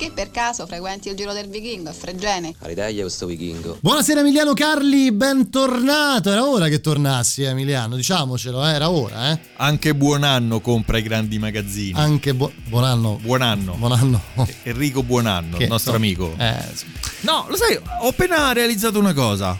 Che per caso frequenti il giro del vichingo a Fregene? Aridaglia questo vichingo. Buonasera Emiliano Carli, bentornato. Era ora che tornassi Emiliano, diciamocelo, eh, era ora, eh. Anche buon anno compra i grandi magazzini. Anche bu- buon anno. Buon anno. Buon anno. Enrico Buonanno, Che il nostro so- amico. Eh, sì. No, lo sai, ho appena realizzato una cosa.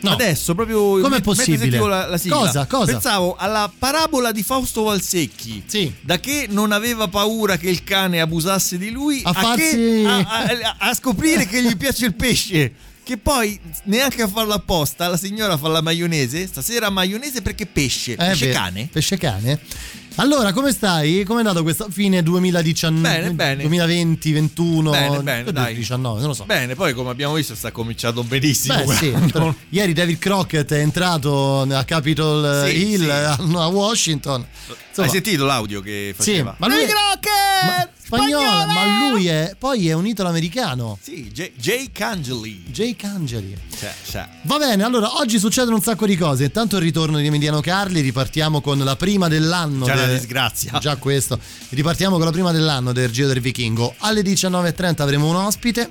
No. Adesso proprio Com'è possibile? La, la sigla, Cosa? Cosa? Pensavo alla parabola di Fausto Valsecchi. Sì. Da che non aveva paura che il cane abusasse di lui A a, farsi- che, a, a- scoprire che gli piace il pesce. Che poi neanche a farlo apposta, la signora fa la maionese. Stasera maionese perché pesce. Eh, pesce beh, cane. Pesce cane. Allora, come stai? Come è andato questa fine 2019? Bene, bene. 2020, 21, Bene, bene, dai. 19, non lo so. Bene, poi come abbiamo visto sta cominciando benissimo. Beh, sì, ieri David Crockett è entrato a Capitol Sì, Hill sì. a a Washington. Insomma, Hai sentito l'audio che Sì, faceva? ma lui è- Crockett! ma- spagnolo, ma lui è poi è un italo-americano. Sì, J- Jay Cangeli. Jake Angeli. Cioè, cioè. Va bene, allora oggi succedono un sacco di cose. Intanto il ritorno di Emiliano Carli, ripartiamo con la prima dell'anno. Già una de- disgrazia. Già questo. Ripartiamo con la prima dell'anno del Giro del Vichingo. Alle 19.30 avremo un ospite.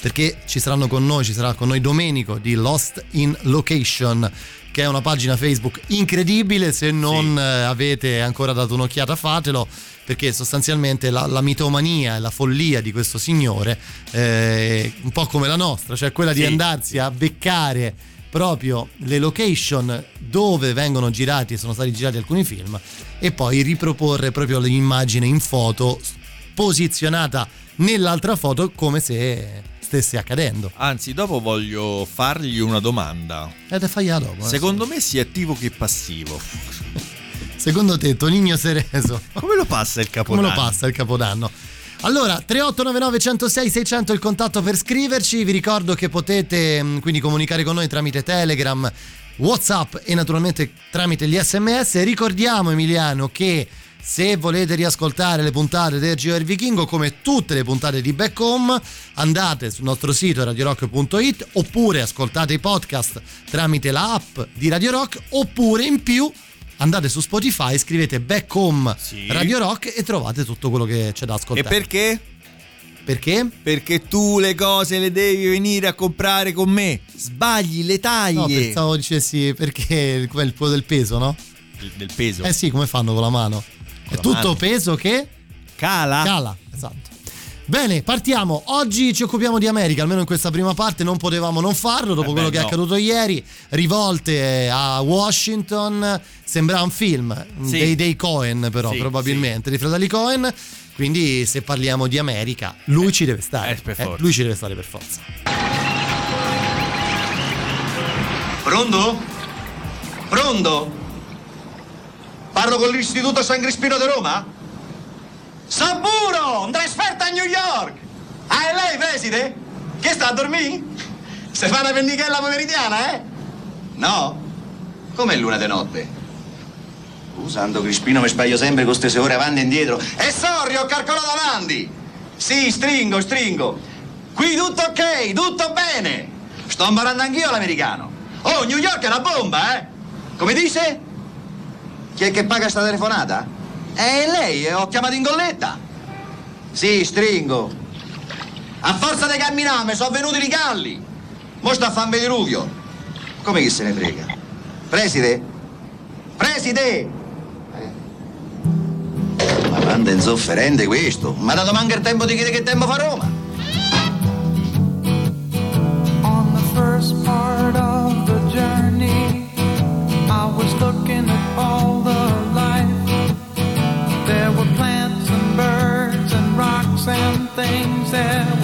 Perché ci saranno con noi, ci sarà con noi Domenico di Lost in Location, che è una pagina Facebook incredibile. Se non eh, avete ancora dato un'occhiata, fatelo. Perché sostanzialmente la, la mitomania e la follia di questo signore, eh, un po' come la nostra, cioè quella di Sì, andarsi a beccare proprio le location dove vengono girati e sono stati girati alcuni film e poi riproporre proprio l'immagine in foto posizionata nell'altra foto come se stesse accadendo. Anzi, dopo voglio fargli una domanda. E te fai la dopo. eh. Secondo me sia attivo che passivo. Secondo te Tonigno Sereso Come lo passa il come capodanno? lo passa il Capodanno? Allora, 3899 106 600 è il contatto per scriverci. Vi ricordo che potete mh, quindi comunicare con noi tramite Telegram, WhatsApp e naturalmente tramite gli SMS. Ricordiamo, Emiliano, che se volete riascoltare le puntate del Giro del Vichingo, come tutte le puntate di Back Home, andate sul nostro sito radiorock.it oppure ascoltate i podcast tramite la app di Radio Rock oppure in più andate su Spotify, scrivete Back Home Sì. Radio Rock e trovate tutto quello che c'è da E ascoltare. perché? Perché? Perché tu le cose le devi venire a comprare con me. Sbagli le taglie. No, pensavo dicessi perché quello del peso, no? Del peso. Eh sì, come fanno con la mano? È tutto peso che Cala. cala, esatto. Bene, partiamo. Oggi ci occupiamo di America, almeno in questa prima parte non potevamo non farlo dopo Eh quello beh, che è no. accaduto ieri. Rivolte a Washington, sembra un film Sì. dei, dei Cohen però Sì, probabilmente, dei fratelli Cohen. Quindi se parliamo di America, lui ci deve stare. eh, per forza. lui ci deve stare per forza. Pronto? Pronto? Parlo con l'Istituto San Crispino di Roma? Saburo! Un trasferta a New York! Ah, è lei, preside? Che sta a dormire? Se fa una pennichella pomeridiana, eh? No? Com'è luna di notte? Uh, Santo Crispino, mi sbaglio sempre con queste ore avanti e indietro. E sorry, ho calcolato avanti! Sì, stringo, stringo. Qui tutto ok, tutto bene. Sto imparando anch'io l'americano. Oh, New York è una bomba, eh? Come dice? Chi è che paga sta telefonata? È lei, eh, ho chiamato in colletta. Sì, stringo. A forza di camminare mi sono venuti i galli. Mo sta a fan Diluvio. Come chi se ne frega? Preside? Preside! Eh. Ma quando è insofferente questo? Ma dato manca il tempo di chiedere che tempo fa Roma? On the first part of the journey, I was looking at all there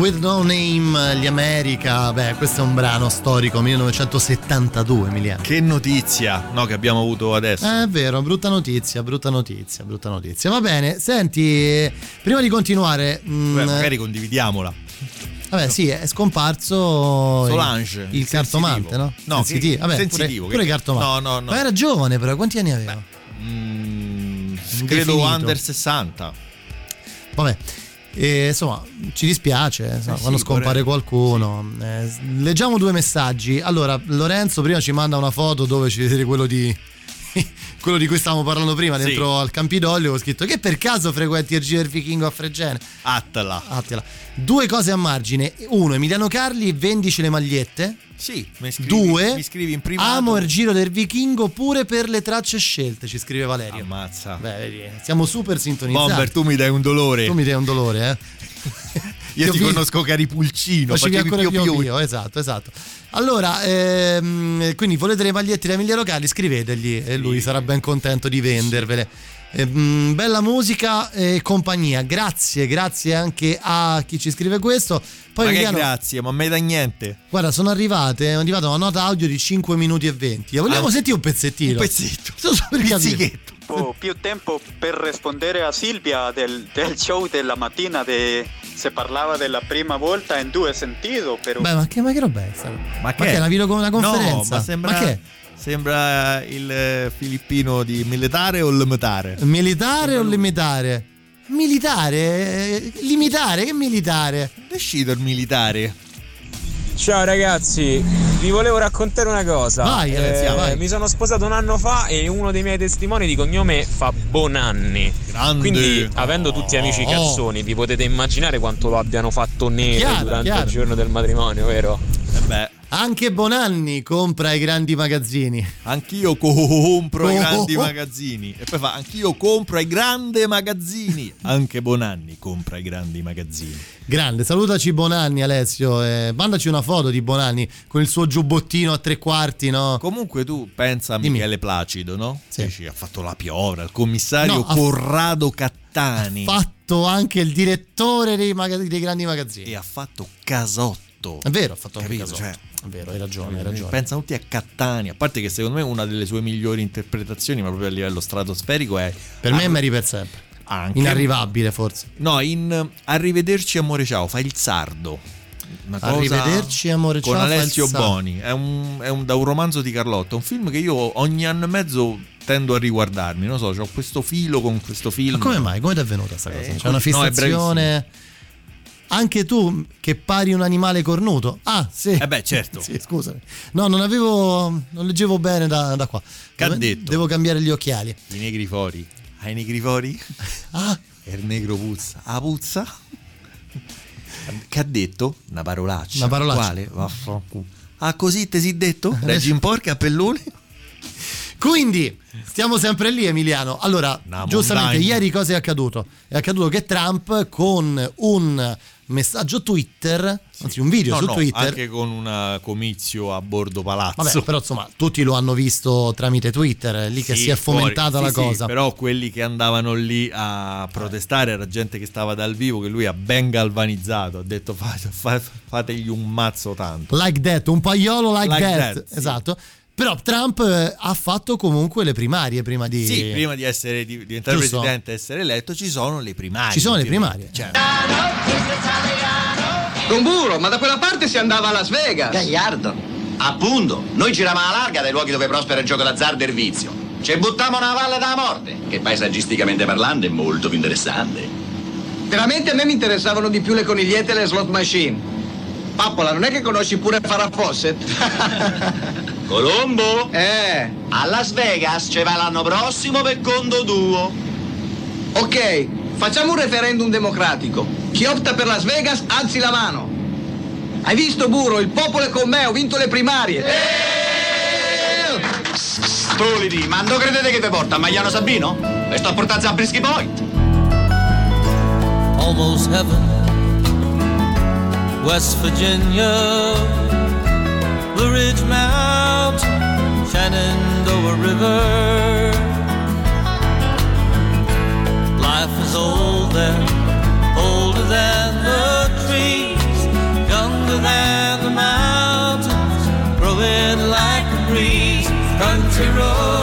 with No Name, gli America, beh questo è un brano storico, 1972 Emiliano. Che notizia, no, che abbiamo avuto adesso. Eh, È vero, brutta notizia, brutta notizia, brutta notizia. Va bene, senti, prima di continuare... mm, Beh, magari condividiamola. Vabbè, sì, è scomparso Solange, il, il cartomante, no? No, Sensitivo. che- Vabbè, sensitivo, Pure, pure che- il cartomante. no, no, no. Ma era giovane, però, quanti anni aveva? Mm, Indefinito. credo under 60. Vabbè. E, insomma, ci dispiace Eh sì, quando scompare vorrei- qualcuno. Eh, leggiamo due messaggi. Allora, Lorenzo prima ci manda una foto dove ci vede quello di. quello di cui stavamo parlando prima, Sì. dentro al Campidoglio, ho scritto che per caso frequenti il Giro del Vichingo a Fregene. Attala. Attila. Due cose a margine. Uno, Emiliano Carli, vendici le magliette. Sì, mi scrivi, Due, mi scrivi in privato. amo il Giro del Vichingo pure per le tracce scelte, ci scrive Valerio. Ammazza. Beh, siamo super sintonizzati. Bomber, tu mi dai un dolore. Tu mi dai un dolore, eh. Io ti vi- conosco cari pulcino, Facevi ancora più più più. io, esatto, esatto. Allora, ehm, quindi volete le magliette da Emilia Locali? Scrivetegli e lui sarà ben contento di vendervele. Ehm, bella musica e compagnia. Grazie, grazie anche a chi ci scrive questo. Poi ma Emiliano, grazie, ma mai da niente. guarda, sono arrivate, è arrivata una nota audio di 5 minuti e 20. Vogliamo Ah, sentire un pezzettino? Un pezzetto. Solo per capire. Tempo- più tempo per rispondere a Silvia del, del show della mattina de- se parlava della prima volta in due sentito però Beh, ma che, ma che roba è sta? Ma che è una video una conferenza? No, ma sembra, Ma che è? sembra il eh, filippino di militare o limitare? Militare o limitare? Militare? Eh, Limitare? Che militare? È uscito il militare. Ciao ragazzi, vi volevo raccontare una cosa. Vai, Alessia, vai. Mi sono sposato un anno fa e uno dei miei testimoni di cognome fa Bonanni. Grande. Quindi, avendo tutti amici Oh. cazzoni, vi potete immaginare quanto lo abbiano fatto nero Chiaro, durante chiaro. il giorno del matrimonio, vero? Eh beh, Anche Bonanni compra i grandi magazzini. anch'io compro Oh. grandi magazzini. E poi fa, anch'io compro ai grandi magazzini. Anche Bonanni compra ai grandi magazzini. Grande, salutaci Bonanni Alessio, eh, mandaci una foto di Bonanni con il suo giubbottino a tre quarti, no? Comunque tu pensa a Dimmi. Michele Placido, no? Sì. Dici, ha fatto la piovra, il commissario No, ha- Corrado Cattani. Fatto anche il direttore dei, maga- dei grandi magazzini. e ha fatto Casotto. È vero, ha fatto anche Capito? Casotto. Cioè, È vero, hai ragione, hai ragione. Pensa tutti a Cattani, a parte che secondo me una delle sue migliori interpretazioni, ma proprio a livello stratosferico, è Per me è Mary per sempre. anche Inarrivabile forse. No, in eh, Arrivederci amore ciao, fa il sardo. Una cosa Arrivederci, amore, con ciao, il Alessio. Boni. È, un, è un- da un romanzo di Carlotta, un film che io ogni anno e mezzo tendo a riguardarmi. Non so, ho questo filo con questo film. Ma come mai? Come ti è venuta questa cosa? Eh, C'è una no, fissazione. Anche tu che pari un animale cornuto. Ah, sì. Eh beh, certo. Sì, scusami. No, non avevo. Non leggevo bene da, da qua. Che ha Devo- detto? Devo cambiare gli occhiali. I negri fori. Hai negri fori? Ah, E il negro puzza. Ah, puzza? Che ha detto? Una parolaccia. Una parolaccia. Quale? Vaffanculo. Ah, così te si detto? Reggi in porca, appellone? Quindi, stiamo sempre lì, Emiliano. Allora, Una giustamente, montagna. ieri cosa è accaduto? È accaduto che Trump con un messaggio Twitter, anzi un video No, su no, Twitter, anche con un comizio a bordo palazzo. Vabbè, però insomma, tutti lo hanno visto tramite Twitter, lì che Sì, si è fomentata fuori. la Sì, sì, cosa. però quelli che andavano lì a protestare era gente che stava dal vivo, che lui ha ben galvanizzato. Ha detto "Fate- fa- fategli un mazzo tanto. Like that, un paiolo like, Like that. that, sì. Esatto. Però Trump eh, ha fatto comunque le primarie prima di... Sì, prima di, essere, di diventare Giusto. presidente e essere eletto ci sono le primarie. Ci sono le primarie. Certo. Don Buro, ma da quella parte si andava a Las Vegas. Gagliardo. Appunto, noi giravamo alla larga dai luoghi dove prospera il gioco d'azzardo e il vizio. Ci buttammo nella valle della morte, che paesaggisticamente parlando è molto più interessante. Veramente a me mi interessavano di più le conigliette e le slot machine. Pappola, non è che conosci pure Farah Fawcett? Colombo? Eh. A Las Vegas ci va l'anno prossimo per conto tuo. Ok, facciamo un referendum democratico. Chi opta per Las Vegas alzi la mano. Hai visto, Buro? Il popolo è con me, ho vinto le primarie. Stolidi, ma non credete che vi porta a Magliano Sabino? E sto a portare a Brisky Point. almost heaven. West Virginia, Blue Ridge Mountain, Shenandoah River. Life is old there, older than the trees, younger than the mountains, growing like a breeze. Country roads,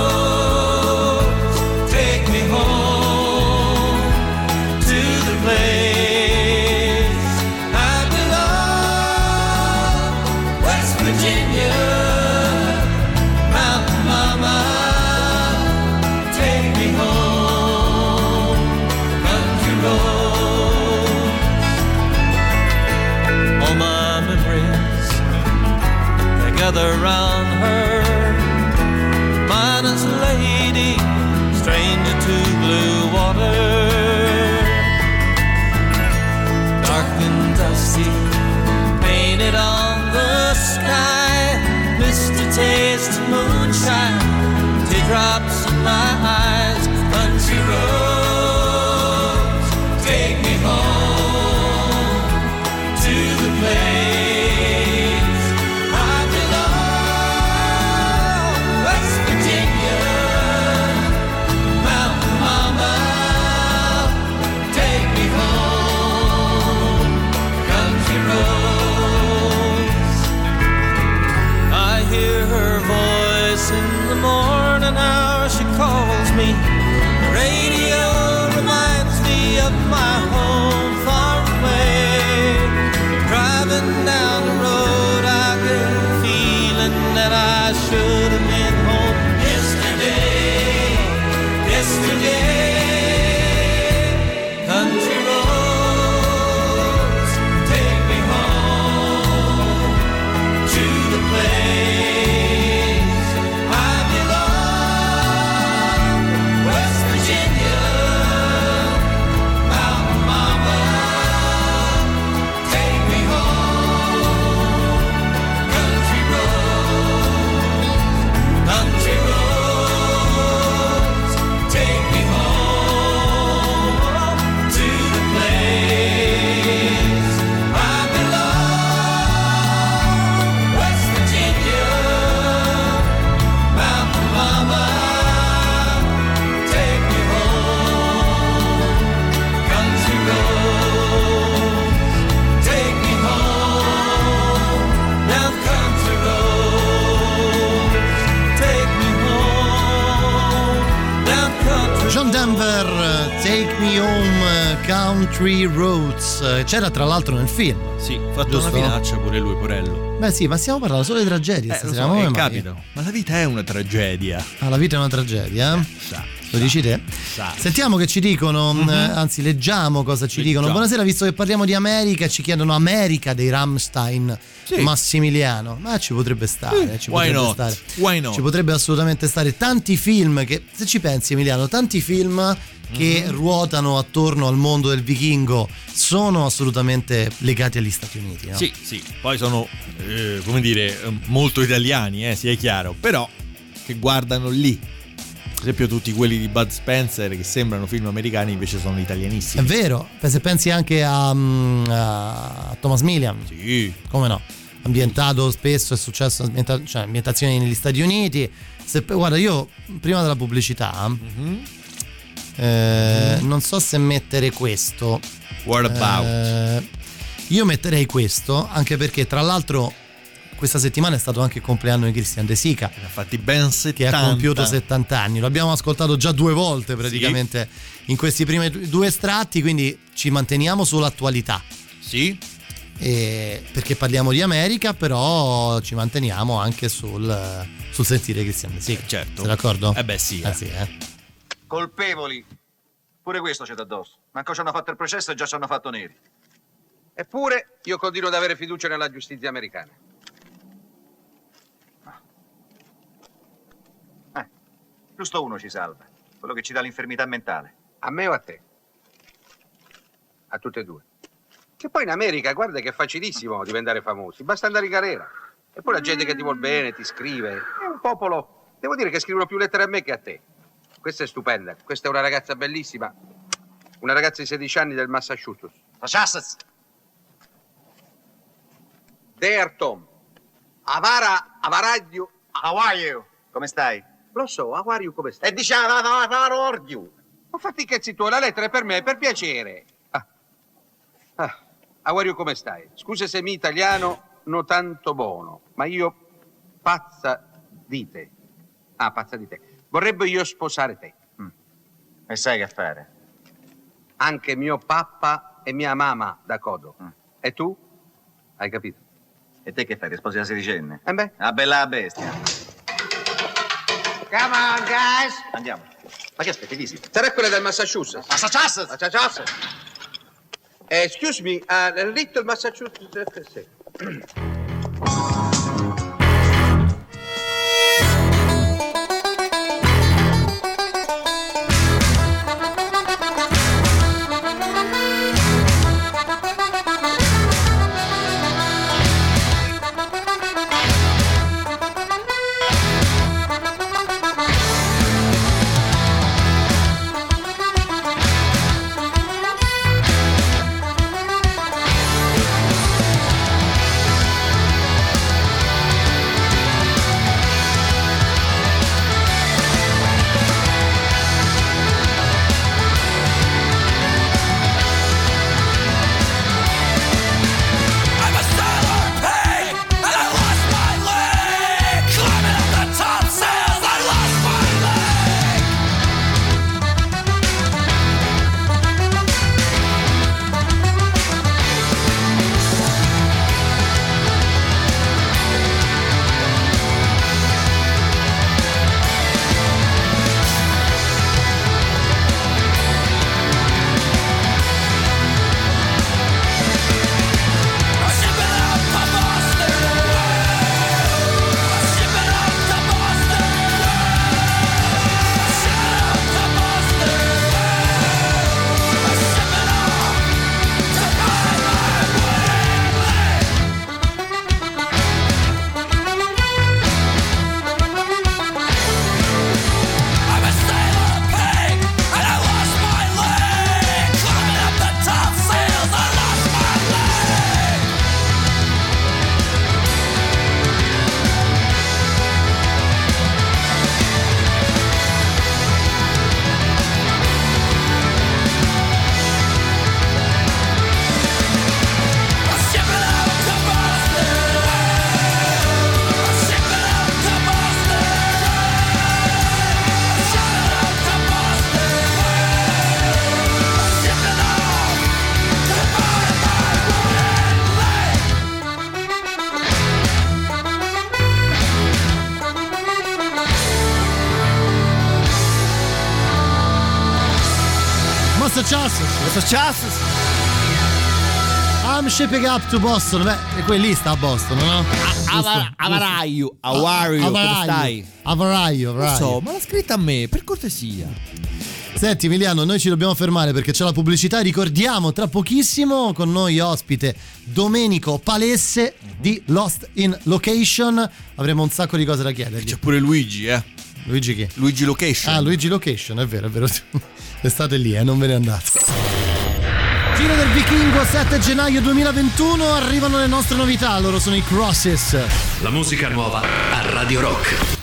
John Denver, Take Me Home, Country Roads. C'era tra l'altro nel film. Sì, fatto Giusto? una finaccia pure lui, Porello. Beh sì, ma stiamo parlando solo di tragedie Eh, stasera. so, come eh, capita. Ma la vita è una tragedia. Ah, la vita è una tragedia? eh? Sa, Lo dici te? sa. Sentiamo che ci dicono, Mhm. eh, anzi leggiamo cosa ci dicono. Buonasera, visto che parliamo di America, ci chiedono America dei Rammstein, Sì. Massimiliano. Ma ci potrebbe stare, Sì, ci why potrebbe not? stare. Why not? Ci potrebbe assolutamente stare tanti film che, se ci pensi Emiliano, tanti film che Mhm. ruotano attorno al mondo del vichingo sono assolutamente legati agli Stati Uniti. no? Sì, sì, poi sono, eh, come dire, molto italiani, eh, sia chiaro, però che guardano lì. Per esempio tutti quelli di Bud Spencer che sembrano film americani invece sono È italianissimi. vero, se pensi anche a, mm, a Thomas Millian. Sì. Come no? Ambientato spesso, è successo, ambienta- cioè ambientazioni negli Stati Uniti. Se- guarda, io prima della pubblicità Mhm. eh, non so se mettere questo. What about? Eh, io metterei questo, anche perché tra l'altro questa settimana è stato anche il compleanno di Christian De Sica. Ne ha fatti ben 70. Che ha compiuto 70 anni. Lo abbiamo ascoltato già due volte praticamente in questi primi due estratti, quindi ci manteniamo sull'attualità. Sì. E- perché parliamo di America, però ci manteniamo anche sul, sul sentire Christian De Sica. Certo. Sei d'accordo? Eh beh sì. Eh sì, eh. Colpevoli. Pure questo c'è d'addosso. Manco ci hanno fatto il processo e già ci hanno fatto neri. Eppure io continuo ad avere fiducia nella giustizia americana. Giusto uno ci salva. Quello che ci dà l'infermità mentale. A me o a te? A tutte e due. Che poi in America, guarda che è facilissimo diventare famosi. Basta andare in galera. E poi la gente che ti vuol bene, ti scrive. È un popolo... Devo dire che scrivono più lettere a me che a te. Questa è stupenda. Questa è una ragazza bellissima. Una ragazza di 16 anni del Massachusetts. Massachusetts. Dear Tom. Avara, avaradio. How are you? Come stai? Lo so, are you, come stai? E how are you? Ma fatti i cazzi tuoi, la lettera è per me, per piacere. Ah. Ah. Are you, come stai? Scusa se mi italiano non tanto buono, ma io pazza di te. Ah, pazza di te. Vorrebbe io sposare te. E sai che fare? Anche mio papà e mia mamma d'accordo. E tu? Hai capito? E te che fai? Sposi la sedicenne? Eh beh. La bella bestia. Come on, guys! Andiamo. Ma che aspetti, visita? Sarà quella del Massachusetts. Massachusetts! Massachusetts. Eh, excuse me, uh, little Massachusetts. eh. Shipping up to Boston. Beh, e quelli sta a Boston, no? Avara- Avaraio. How are you? Come stai? Avaraio, Non avaraio. so, ma l'ha scritta a me, per cortesia. Senti Emiliano, noi ci dobbiamo fermare perché c'è la pubblicità. Ricordiamo tra pochissimo con noi ospite Domenico Palesse di Lost in Location. Avremo un sacco di cose da chiedergli. C'è pure Luigi, eh. Luigi chi? Luigi Location. Ah, Luigi Location, è vero, è vero. Restate lì, eh, non ve ne andate. Fine del Vichingo, 7 gennaio 2021, arrivano le nostre novità, loro sono i Crosses. La musica nuova a Radio Rock.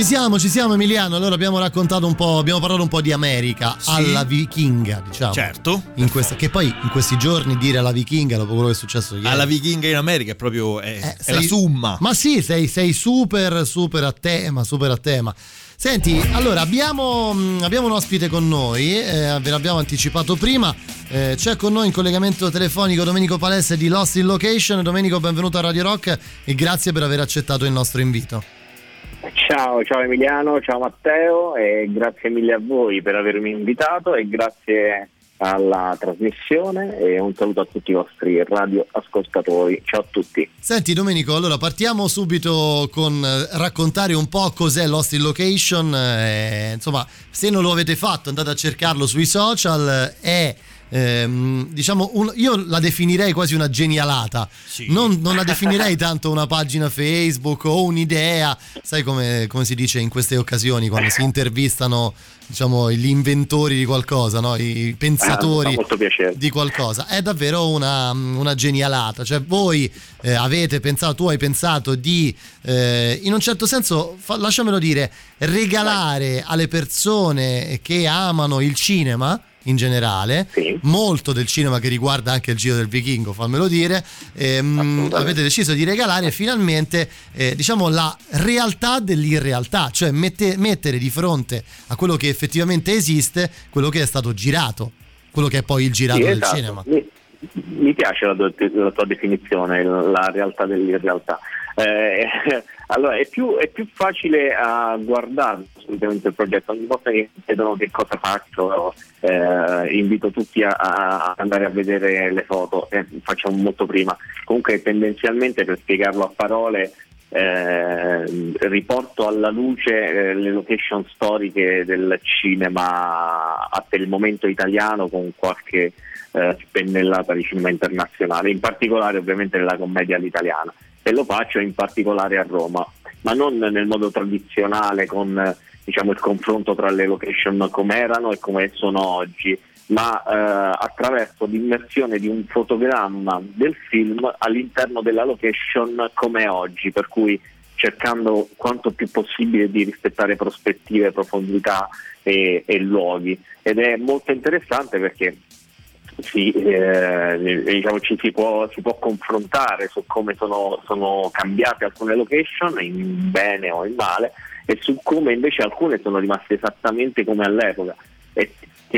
Ci siamo, ci siamo Emiliano, allora abbiamo raccontato un po', abbiamo parlato un po' di America alla vichinga, diciamo. Certo. In questa, che poi in questi giorni dire alla vichinga dopo quello che è successo ieri. Alla vichinga in America è proprio è, è sei- la summa. Ma sì, sei, sei super, super a tema, super a tema. Senti, allora abbiamo, mh, abbiamo un ospite con noi, eh, ve l'abbiamo anticipato prima, eh, c'è con noi in collegamento telefonico Domenico Palesse di Lost in Location. Domenico, benvenuto a Radio Rock e grazie per aver accettato il nostro invito. Ciao, ciao Emiliano, ciao Matteo e grazie mille a voi per avermi invitato e grazie alla trasmissione e un saluto a tutti i vostri radioascoltatori. Ciao a tutti. Senti Domenico, allora partiamo subito con eh, raccontare un po' cos'è Lost in Location. eh, insomma, se non lo avete fatto andate a cercarlo sui social. È ehm, diciamo, un- io la definirei quasi una genialata. Non, non la definirei tanto una pagina Facebook o un'idea, sai come, come si dice in queste occasioni quando si intervistano diciamo, gli inventori di qualcosa, no? i pensatori Ah, di qualcosa. È davvero una, una genialata. Cioè, voi eh, avete pensato, tu hai pensato di, eh, in un certo senso, fa- lasciamelo dire, regalare alle persone che amano il cinema. In generale, molto del cinema che riguarda anche il Giro del Vichingo, fammelo dire, ehm, avete deciso di regalare finalmente eh, diciamo la realtà dell'irrealtà, cioè mette- mettere di fronte a quello che effettivamente esiste quello che è stato girato, quello che è poi il girato Sì, del esatto. cinema. Mi, mi piace la tua, la tua definizione, la realtà dell'irrealtà. Eh, allora, è più, è più facile a guardare assolutamente il progetto. Ogni volta che mi chiedono che cosa faccio, eh, invito tutti a, a andare a vedere le foto, eh, facciamo molto prima. Comunque, tendenzialmente, per spiegarlo a parole, eh, riporto alla luce eh, le location storiche del cinema per il momento italiano con qualche eh, spennellata di cinema internazionale, in particolare ovviamente nella commedia all'italiana e lo faccio in particolare a Roma, ma non nel modo tradizionale con eh, diciamo, il confronto tra le location come erano e come sono oggi, ma eh, attraverso l'immersione di un fotogramma del film all'interno della location come oggi, per cui cercando quanto più possibile di rispettare prospettive, profondità e, e luoghi. Ed è molto interessante perché si, eh, diciamo, ci si può, si può confrontare su come sono, sono cambiate alcune location, in bene o in male, e su come invece alcune sono rimaste esattamente come all'epoca. E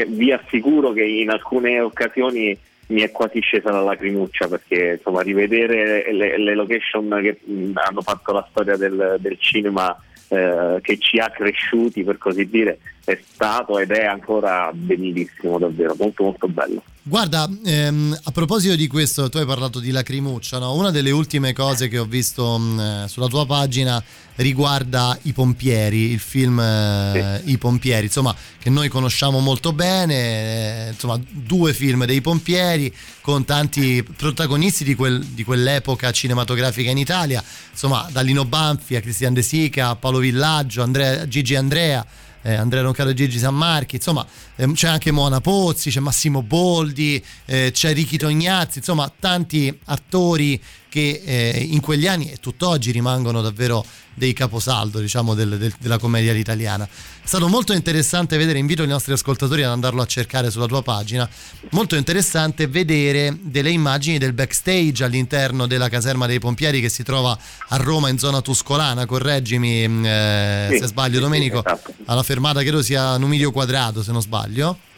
vi assicuro che in alcune occasioni mi è quasi scesa la lacrimuccia perché insomma rivedere le, le location che hanno fatto la storia del, del cinema eh, che ci ha cresciuti per così dire è stato ed è ancora bellissimo davvero molto molto bello. Guarda, ehm, a proposito di questo, tu hai parlato di lacrimuccia, no? una delle ultime cose che ho visto mh, sulla tua pagina riguarda I Pompieri, il film eh, I Pompieri, insomma, che noi conosciamo molto bene, eh, insomma, due film dei Pompieri con tanti protagonisti di, quel- di quell'epoca cinematografica in Italia, insomma, da Lino Banfi a Cristian De Sica, a Paolo Villaggio, Andrea- Gigi Andrea eh, Andrea Roncaro e Gigi San Marchi, insomma c'è anche Mona Pozzi, c'è Massimo Boldi, eh, c'è Ricky Tognazzi, insomma tanti attori che eh, in quegli anni e tutt'oggi rimangono davvero dei caposaldo diciamo del- del- della commedia italiana. È stato molto interessante vedere, invito i nostri ascoltatori ad andarlo a cercare sulla tua pagina, molto interessante vedere delle immagini del backstage all'interno della caserma dei pompieri che si trova a Roma in zona tuscolana, correggimi mh, eh, Sì, se sbaglio sì, Domenico, esatto. alla fermata credo sia Numidio Quadrato se non sbaglio.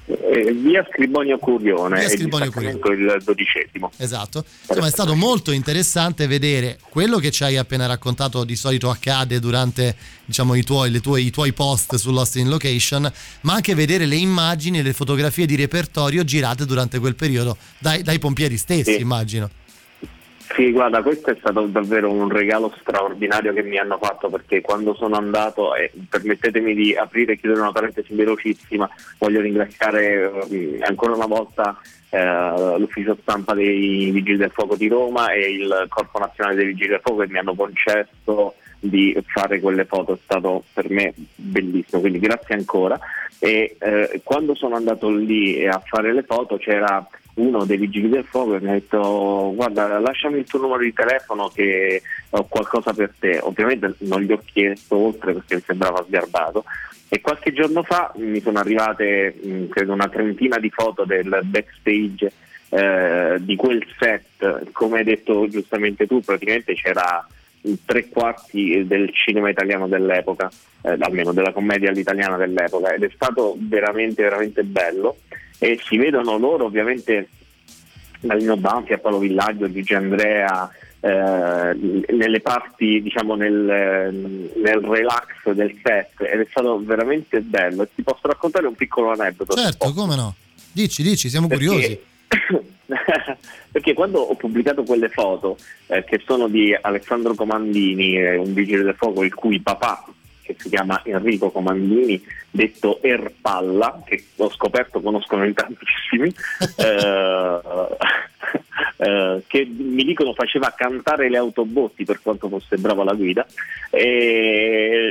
Eh, via Scribonio Curione Via Scribonio distaccamento il dodicesimo Esatto. Insomma, è stato molto interessante vedere quello che ci hai appena raccontato di solito accade durante diciamo, i, tuoi, le tue- i tuoi post su Lost in Location, ma anche vedere le immagini e le fotografie di repertorio girate durante quel periodo dai, dai pompieri stessi, Sì. immagino. Sì, guarda, questo è stato davvero un regalo straordinario che mi hanno fatto perché quando sono andato, e permettetemi di aprire e chiudere una parentesi velocissima, voglio ringraziare eh, ancora una volta eh, l'ufficio stampa dei Vigili del Fuoco di Roma e il Corpo Nazionale dei Vigili del Fuoco che mi hanno concesso di fare quelle foto, è stato per me bellissimo, quindi grazie ancora. E eh, quando sono andato lì a fare le foto c'era uno dei vigili del fuoco mi ha detto guarda lasciami il tuo numero di telefono che ho qualcosa per te. Ovviamente non gli ho chiesto oltre perché mi sembrava sgarbato. E qualche giorno fa mi sono arrivate mh, credo una trentina di foto del backstage eh, di quel set. Come hai detto giustamente tu praticamente c'era tre quarti del cinema italiano dell'epoca, eh, almeno della commedia all'italiana dell'epoca, ed è stato veramente, veramente bello. E si vedono loro ovviamente da Lino Banfi a Paolo Villaggio, Gigi Andrea, eh, nelle parti, diciamo, nel, nel relax del set, ed è stato veramente bello. E ti posso raccontare un piccolo aneddoto. Certo, come no? Dici, dici, siamo Perché- curiosi. Perché quando ho pubblicato quelle foto, eh, che sono di Alessandro Comandini, eh, un vigile del fuoco, il cui papà, che si chiama Enrico Comandini, detto Erpalla, che ho scoperto conoscono in tantissimi, eh, eh, che mi dicono faceva cantare le autobotti per quanto fosse bravo alla guida. E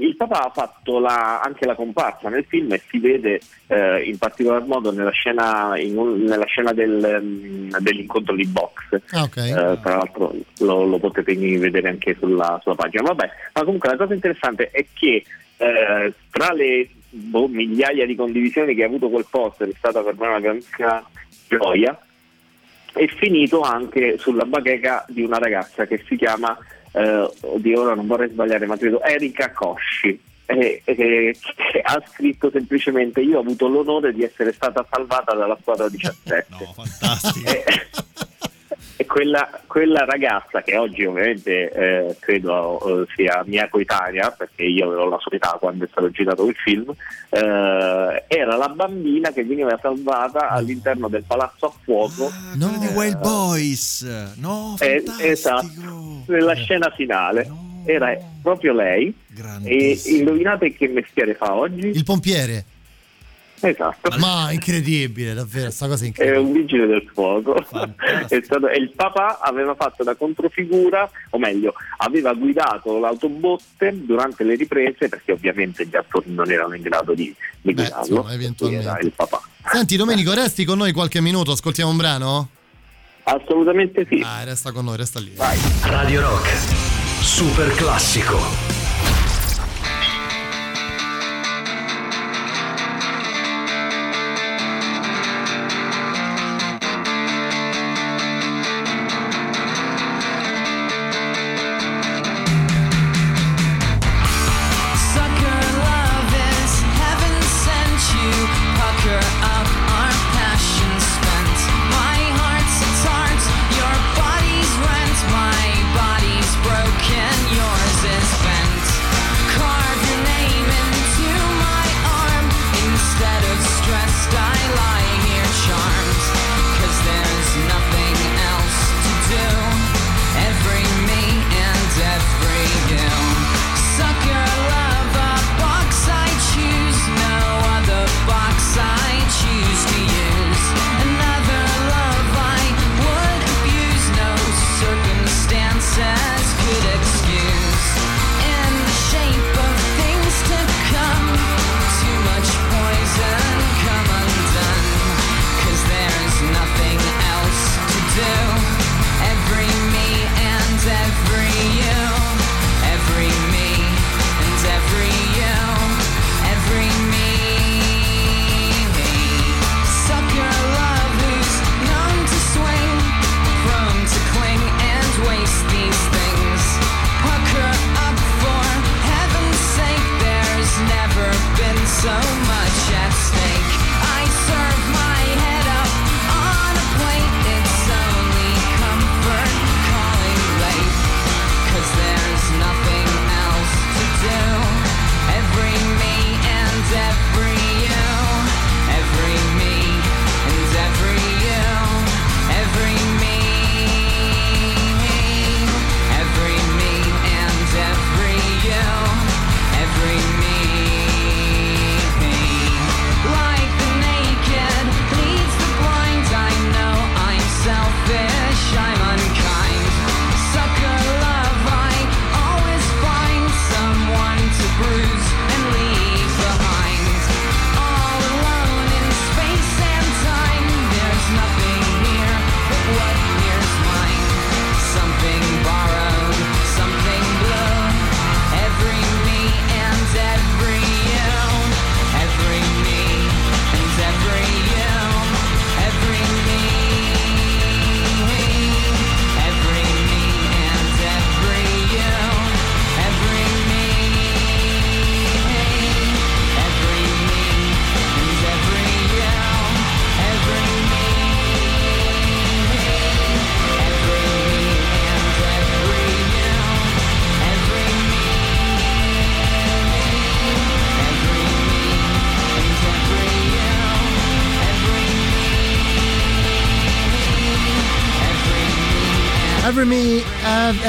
il papà ha fatto la- anche la comparsa nel film e si vede eh, in particolar modo nella scena, in nella scena del, mm, dell'incontro di box. Ah, ok. Eh, tra l'altro lo, lo potete vedere anche sulla, sulla pagina. Vabbè, ma comunque la cosa interessante è che eh, tra le boh, migliaia di condivisioni che ha avuto quel poster è stata per me una grandissima gioia. È finito anche sulla bacheca di una ragazza che si chiama eh, oddio ora non vorrei sbagliare ma credo Erika Cosci eh, eh, che ha scritto semplicemente io ho avuto l'onore di essere stata salvata dalla squadra 17 fantastico e quella, quella ragazza che oggi ovviamente eh, credo eh, sia mia coetanea perché io avevo la sua età quando è stato girato il film eh, era la bambina che veniva salvata all'interno del palazzo a fuoco. Quello di Wild Boys. No, eh, esatto. Nella scena finale era proprio lei. E indovinate che mestiere fa oggi? Il pompiere. Esatto Ma incredibile, davvero, sta cosa è è incredibile. un vigile del fuoco È stato- e il papà aveva fatto da controfigura o meglio aveva guidato l'autobotte durante le riprese perché ovviamente gli attori non erano in grado di, di guidarlo insomma, eventualmente. era il papà Senti Domenico, resti con noi qualche minuto, ascoltiamo un brano? assolutamente sì Ah, resta con noi, resta lì. Radio Rock, super classico.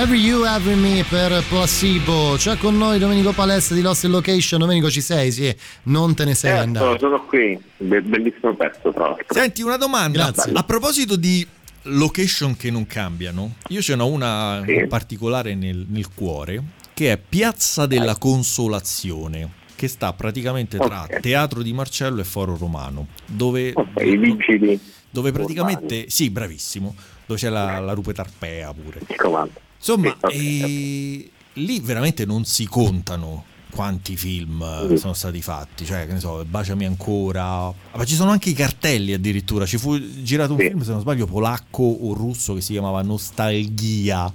Every You, Every Me per Placebo. C'è con noi Domenico Palestra di Lost in Location. Domenico, ci sei? Sì, non te ne sei Certo, andato. sono qui, Be- bellissimo pezzo tra l'altro. Senti, una domanda. Grazie. A proposito di location che non cambiano, io ce n'ho una Sì. in particolare nel, nel cuore, che è Piazza della Consolazione, che sta praticamente tra Ok. Teatro di Marcello e Foro Romano, dove, Ok, I vigili dove praticamente, sì, bravissimo, dove c'è la, la rupe tarpea pure. di comando. Insomma, Sì, ok. eh, lì veramente non si contano quanti film eh, sono stati fatti, cioè che ne so, Baciami ancora, ma ci sono anche i cartelli addirittura, ci fu girato un Sì. film, se non sbaglio, polacco o russo che si chiamava Nostalgia,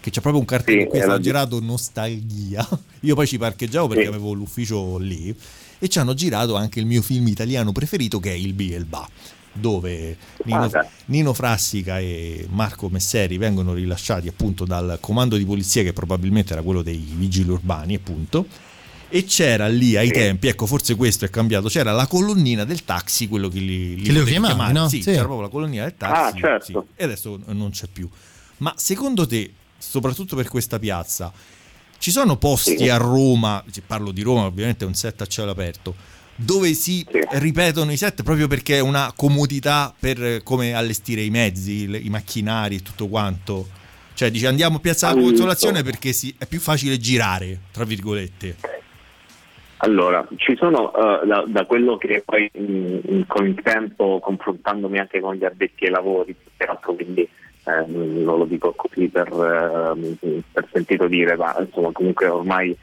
che c'è proprio un cartello Sì, in cui di- girato Nostalgia, io poi ci parcheggiavo perché Sì. avevo l'ufficio lì e ci hanno girato anche il mio film italiano preferito che è Il Bielba dove Nino, Ah, dai. Nino Frassica e Marco Messeri vengono rilasciati appunto dal comando di polizia che probabilmente era quello dei vigili urbani appunto e c'era lì ai Sì. tempi, ecco forse questo è cambiato, c'era la colonnina del taxi, quello che li, li Che lo chiamavi, chiamare. no? Sì, Sì. c'era proprio la colonnina del taxi. Ah, certo. sì. E adesso non c'è più. Ma secondo te, soprattutto per questa piazza, ci sono posti Sì. a Roma, cioè, parlo di Roma, ovviamente è un set a cielo aperto, dove si Sì. ripetono i set proprio perché è una comodità per come allestire i mezzi, le- i macchinari e tutto quanto. Cioè, dice andiamo a Piazza della. Consolazione perché si- è più facile girare, tra virgolette. Allora, ci sono eh, da, da quello che poi mh, con il tempo, confrontandomi anche con gli addetti ai lavori, peraltro quindi eh, non lo dico così per, eh, per sentito dire, ma insomma comunque ormai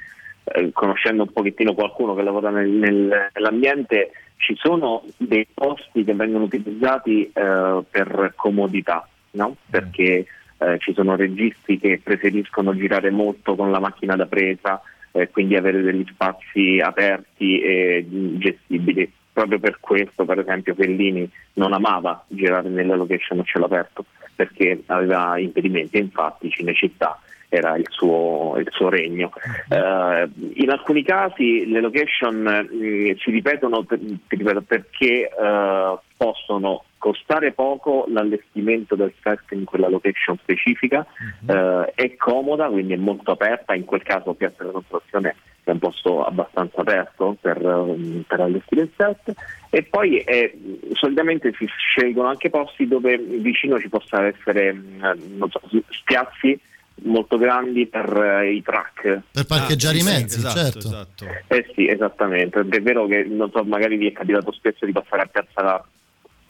eh, conoscendo un pochettino qualcuno che lavora nel- nel- nell'ambiente, ci sono dei posti che vengono utilizzati eh, per comodità, no? perché eh, ci sono registi che preferiscono girare molto con la macchina da presa, eh, quindi avere degli spazi aperti e gestibili. Proprio per questo, per esempio, Fellini non amava girare nelle location a cielo aperto perché aveva impedimenti, e infatti Cinecittà era il suo, il suo regno. Eh, in alcuni casi le location eh, si ripetono per- ripeto, perché eh, possono costare poco l'allestimento del set in quella location specifica, eh, è comoda, quindi è molto aperta, in quel caso Piazza della Consolazione è un posto abbastanza aperto per, ehm, per allestire il set e poi eh, solitamente si scelgono anche posti dove vicino ci possa essere non so, spiazzi molto grandi per eh, i track. Per parcheggiare Ah, i sì, sì, mezzi, esatto, certo. esatto. Eh sì, esattamente. È vero che non so, magari vi è capitato spesso di passare a piazza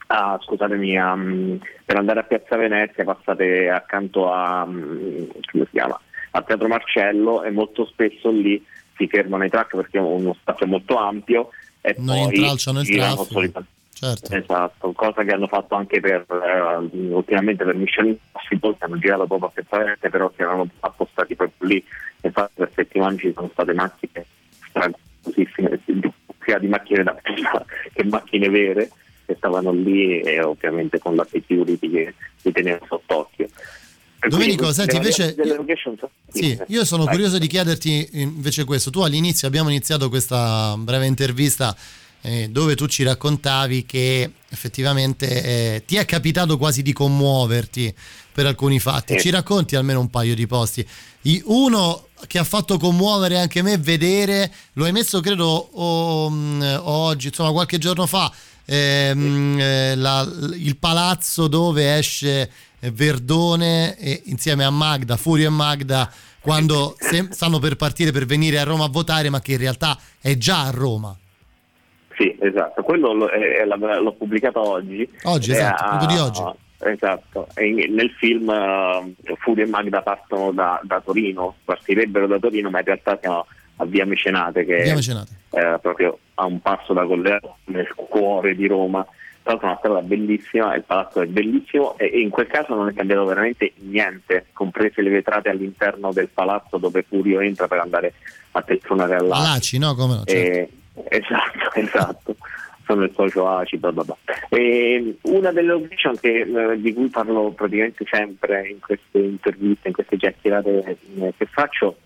a, scusatemi, a, mm, per andare a Piazza Venezia passate accanto a mm, come si chiama? a Teatro Marcello e molto spesso lì si fermano i track perché è uno spazio molto ampio e Non poi intralciano il traffico. Certo. Esatto, cosa che hanno fatto anche per eh, ultimamente per Mission Impossible, che hanno girato proprio a Venezia, però si erano appostati proprio lì. Infatti per settimane ci sono state macchine stragosissime, sia di macchine da che macchine vere che stavano lì e ovviamente con la security che li teneva sott'occhio. Domenico, senti, invece- Sì, io sono Vai. curioso di chiederti invece questo. Tu all'inizio abbiamo iniziato questa breve intervista eh, dove tu ci raccontavi che effettivamente eh, ti è capitato quasi di commuoverti per alcuni fatti. Ci racconti almeno un paio di posti. I- Uno che ha fatto commuovere anche me vedere, lo hai messo credo o- mh, oggi, insomma qualche giorno fa, ehm, eh, la- il palazzo dove esce Verdone e- insieme a Magda, Furio e Magda, quando se- stanno per partire per venire a Roma a votare, ma che in realtà è già a Roma. Sì, esatto, quello lo- è- è la- l'ho pubblicato oggi. Oggi, Eh, esatto, ah, proprio di oggi. Esatto, e nel film eh, Furio e Magda partono da, da Torino, partirebbero da Torino, ma in realtà siamo a Via Mecenate, che Via Mecenate. è proprio a un passo da Colleano, nel cuore di Roma. Tra l'altro è una strada bellissima, il palazzo è bellissimo e, e in quel caso non è cambiato veramente niente, comprese le vetrate all'interno del palazzo dove Furio entra per andare a telefonare all'altro. Alaci, no? Come no? certo. Eh, esatto, esatto. Sono il socio ACI, bla bla bla. E una delle che, eh, di cui parlo praticamente sempre in queste interviste, in queste chiacchierate eh, che faccio,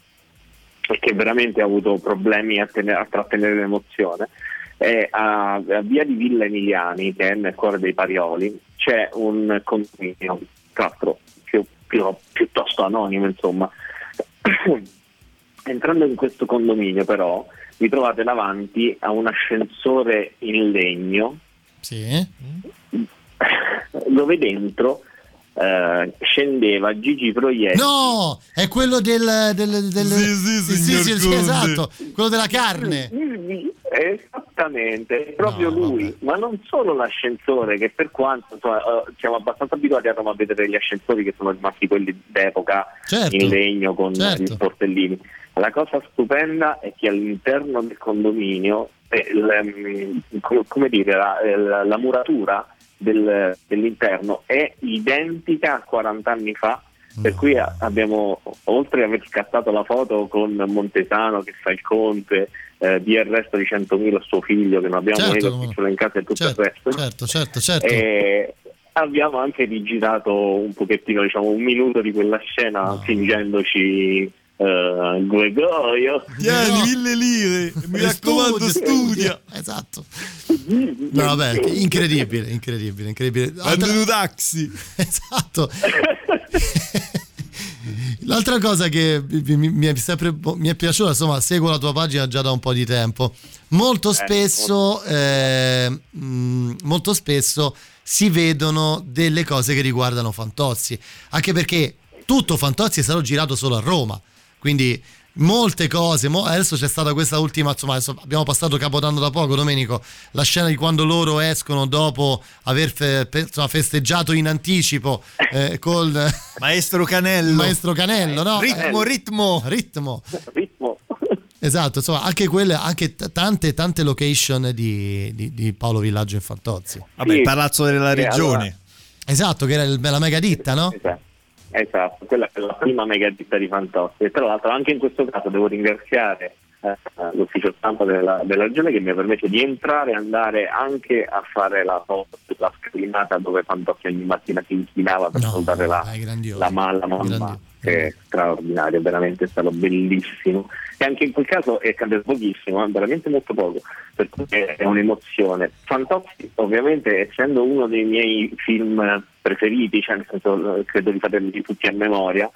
e che veramente ha avuto problemi a, tene- a trattenere l'emozione, è a, a via di Villa Emiliani, che è nel cuore dei Parioli, c'è un condominio, tra l'altro più più- piuttosto anonimo, insomma. Entrando in questo condominio, però, vi trovate davanti a un ascensore in legno Sì. dove dentro eh, scendeva Gigi Proietti. No, è quello del, del, del Sì, sì, signor Conte. esatto, quello della carne. Esattamente, è proprio lui, ma non solo l'ascensore, che per quanto insomma, eh, siamo abbastanza abituati a Roma a vedere gli ascensori che sono rimasti quelli d'epoca Certo, in legno con certo. gli sportellini. La cosa stupenda è che all'interno del condominio, eh, l- co- come dire, la, eh, la- la muratura del- dell'interno è identica a 40 anni fa. Per cui a- abbiamo, oltre ad aver scattato la foto con Montesano che fa il conte, eh, di arresto di 100.000 suo figlio che non abbiamo Certo, no. spicciolo in casa e tutto Certo, il resto. certo, certo, certo. E abbiamo anche rigirato un pochettino, diciamo, un minuto di quella scena fingendoci eh, Gregorio. Tieni mille lire, mi raccomando, studia. Esatto. No, vabbè, incredibile, incredibile, incredibile. Prendere un taxi. Esatto. L'altra cosa che mi, è sempre mi è piaciuta, insomma, seguo la tua pagina già da un po' di tempo. Molto spesso, eh, mh, molto spesso si vedono delle cose che riguardano Fantozzi, anche perché tutto Fantozzi è stato girato solo a Roma, quindi molte cose. mo- adesso c'è stata questa ultima, insomma, abbiamo passato Capodanno da poco, Domenico, la scena di quando loro escono dopo aver fe- pe- insomma, festeggiato in anticipo eh, col Maestro Canello. Maestro Canello, no? Ritmo, ritmo. ritmo. Ritmo. Esatto, insomma, anche quelle, anche t- tante, tante location di, di- di Paolo Villaggio e Fantozzi. Vabbè, il palazzo della regione. allora- Esatto, che era il- la mega ditta, no? Esatto. Esatto, quella è la prima mega ditta di Fantozzi. E tra l'altro anche in questo caso devo ringraziare eh, l'ufficio stampa della, della regione che mi ha permesso di entrare e andare anche a fare la, la scalinata dove Fantozzi ogni mattina si inchinava per salutare la, la, la mamma che è straordinario, veramente è stato bellissimo. E anche in quel caso è cambiato pochissimo, eh, veramente molto poco, per cui è è un'emozione. Fantozzi ovviamente essendo uno dei miei film preferiti, cioè nel senso eh, credo di saperli tutti a memoria,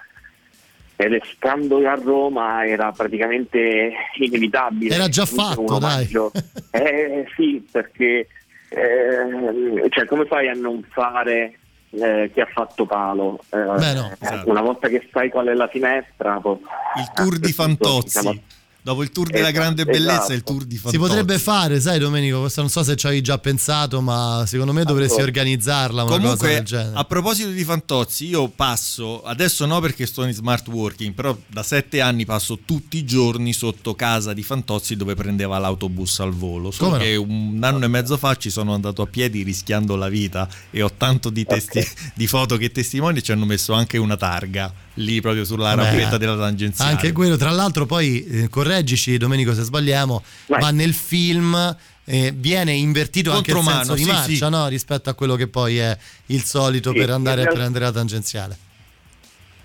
ed stando a Roma era praticamente inevitabile. Era già fatto, dai. Eh sì, perché eh, cioè, come fai a non fare eh, che ha fatto Palo? Eh, Beh, no, eh, esatto. Una volta che sai qual è la finestra, poi- Il tour di Fantozzi. Diciamo- Dopo il tour della Esatto, grande bellezza, esatto. il tour di Si Fantozzi. potrebbe fare, sai Domenico, questo non so se ci avevi già pensato, ma secondo me dovresti Allora. organizzarla una cosa Comunque, del genere. a proposito di Fantozzi, io passo, adesso no perché sto in smart working, però da sette anni passo tutti i giorni sotto casa di Fantozzi dove prendeva l'autobus al volo. Solo Come no? che un anno e mezzo fa ci sono andato a piedi rischiando la vita e ho tanto di, testi- di foto che testimoni e ci hanno messo anche una targa lì proprio sulla rampetta della tangenziale. Anche quello, tra l'altro, poi eh, correggici Domenico se sbagliamo, ma nel film eh, viene invertito anche il senso di sì, marcia sì. no? rispetto a quello che poi è il solito Sì, per andare a prendere la tangenziale.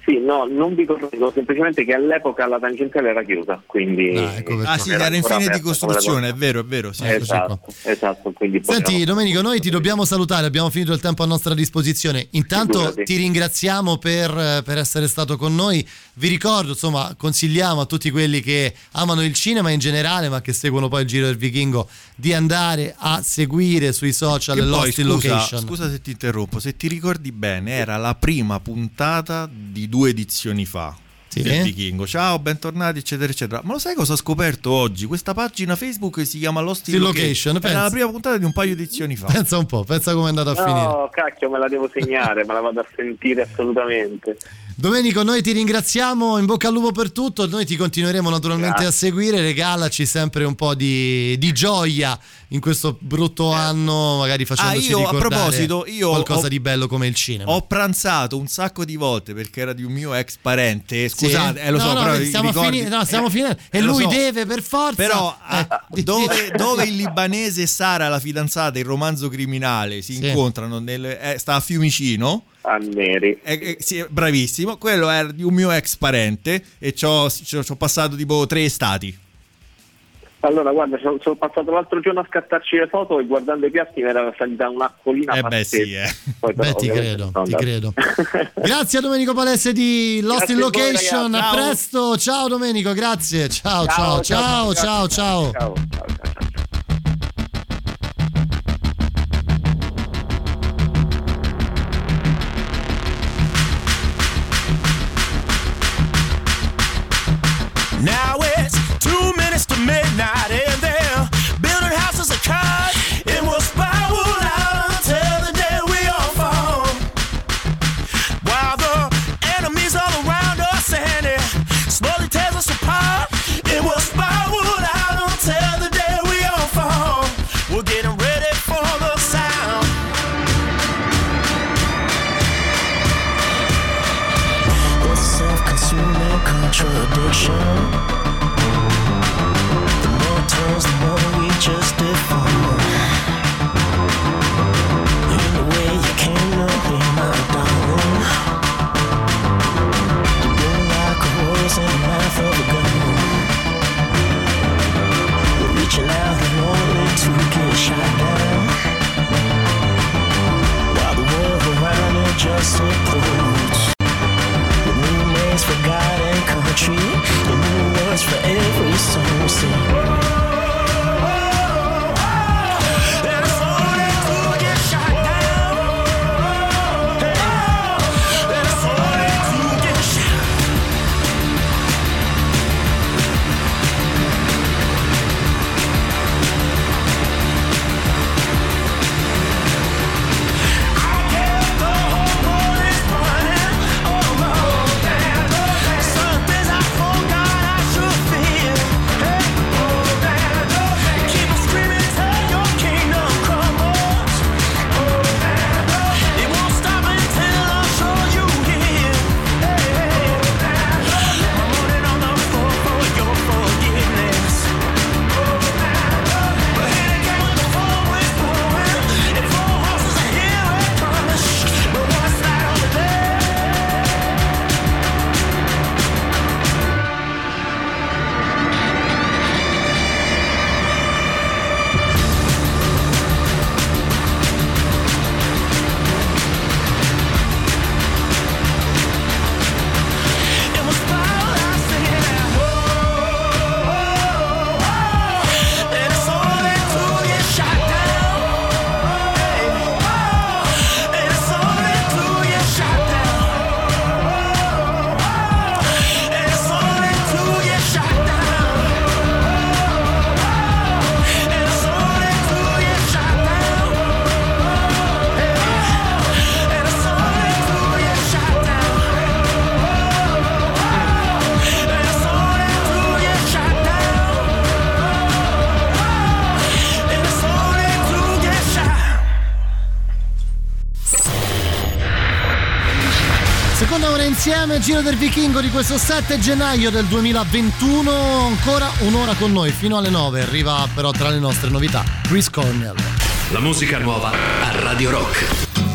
Sì, no, non vi correggo, semplicemente che all'epoca la tangenziale era chiusa, quindi... Ah sì, era era in fine di costruzione, è vero, è vero. Sì, Esatto, esatto, quindi Senti potevamo- Domenico, noi ti dobbiamo salutare, abbiamo finito il tempo a nostra disposizione. Intanto Figurati. ti ringraziamo per, per essere stato con noi. Vi ricordo, insomma, consigliamo a tutti quelli che amano il cinema in generale, ma che seguono poi il Giro del Vichingo, di andare a seguire sui social Che Lost in scusa, Location. scusa se ti interrompo, se ti ricordi bene, era la prima puntata di due edizioni fa. Sì? Del Vichingo. Ciao, bentornati, eccetera, eccetera. Ma lo sai cosa ho scoperto oggi? Questa pagina Facebook si chiama Lost in Location. Location, Era la prima puntata di un paio di edizioni fa. Pensa un po', pensa come è andata a finire. No, cacchio, me la devo segnare, me la vado a sentire assolutamente. Domenico, noi ti ringraziamo, in bocca al lupo per tutto, noi ti continueremo naturalmente Grazie. a seguire, regalaci sempre un po' di, di gioia in questo brutto anno, magari facendoci Ah, io, a proposito, io qualcosa ho- di bello come il cinema. Ho pranzato un sacco di volte perché era di un mio ex parente. Sì? Scusate, eh, lo No, so, no, però stiamo, ricordi- finendo, no, stiamo eh, finendo. E eh, lui so. deve per forza. Però eh, ah, di- dove, dove il libanese Sara, la fidanzata, il romanzo criminale, si Sì. incontrano, nel, eh, sta a Fiumicino a Neri. Eh, eh, sì, bravissimo, quello era di un mio ex parente e ci ho passato tipo tre stati. Allora, guarda, sono, passato l'altro giorno a scattarci le foto e guardando i piatti mi era salita un'acquolina. Eh beh, sì, eh. Poi, però, beh, ti credo, ti credo. grazie a Domenico Palese di Lost grazie in Location. Voi, a presto, ciao Domenico, grazie. Ciao, ciao, ciao, ciao, ciao. ciao, ciao. ciao Christmas. Iniziamo il giro del vichingo di questo 7 gennaio del 2021, ancora un'ora con noi fino alle 9, arriva però tra le nostre novità Chris Cornell. La musica nuova a Radio Rock.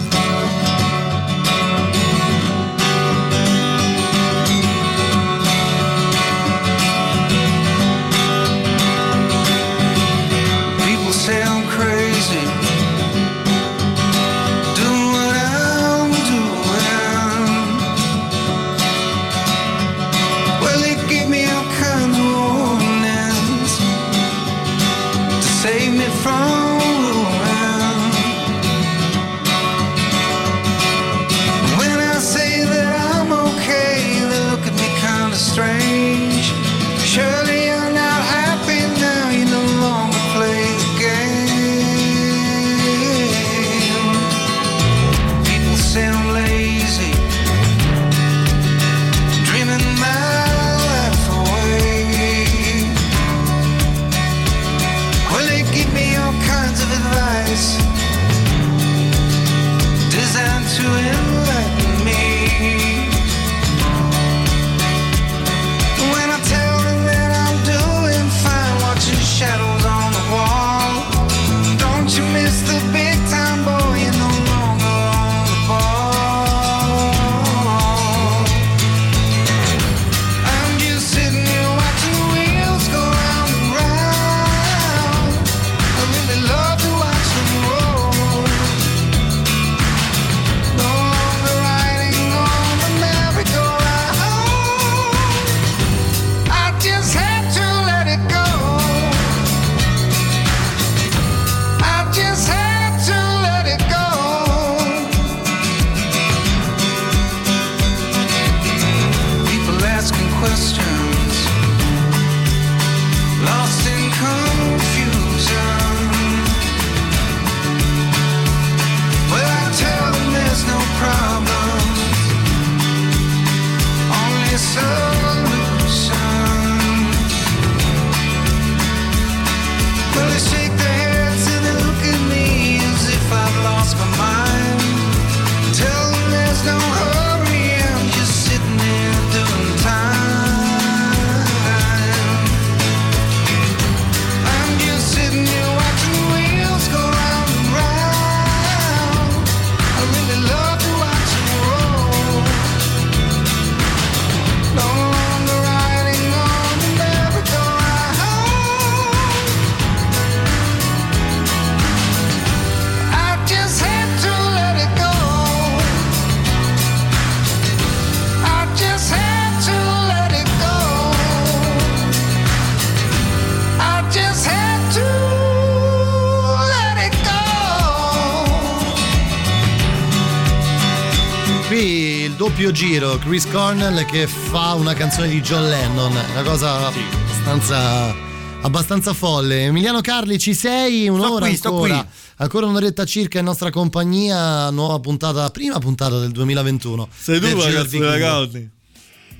Doppio giro, Chris Cornell che fa una canzone di John Lennon, una cosa abbastanza, abbastanza folle. Emiliano Carli, ci sei? Un'ora qui, sto ancora. qui. Ancora un'oretta circa in nostra compagnia, nuova puntata, prima puntata del 2021. Sei tu la Giro del canzone Vichingo. ragazzi?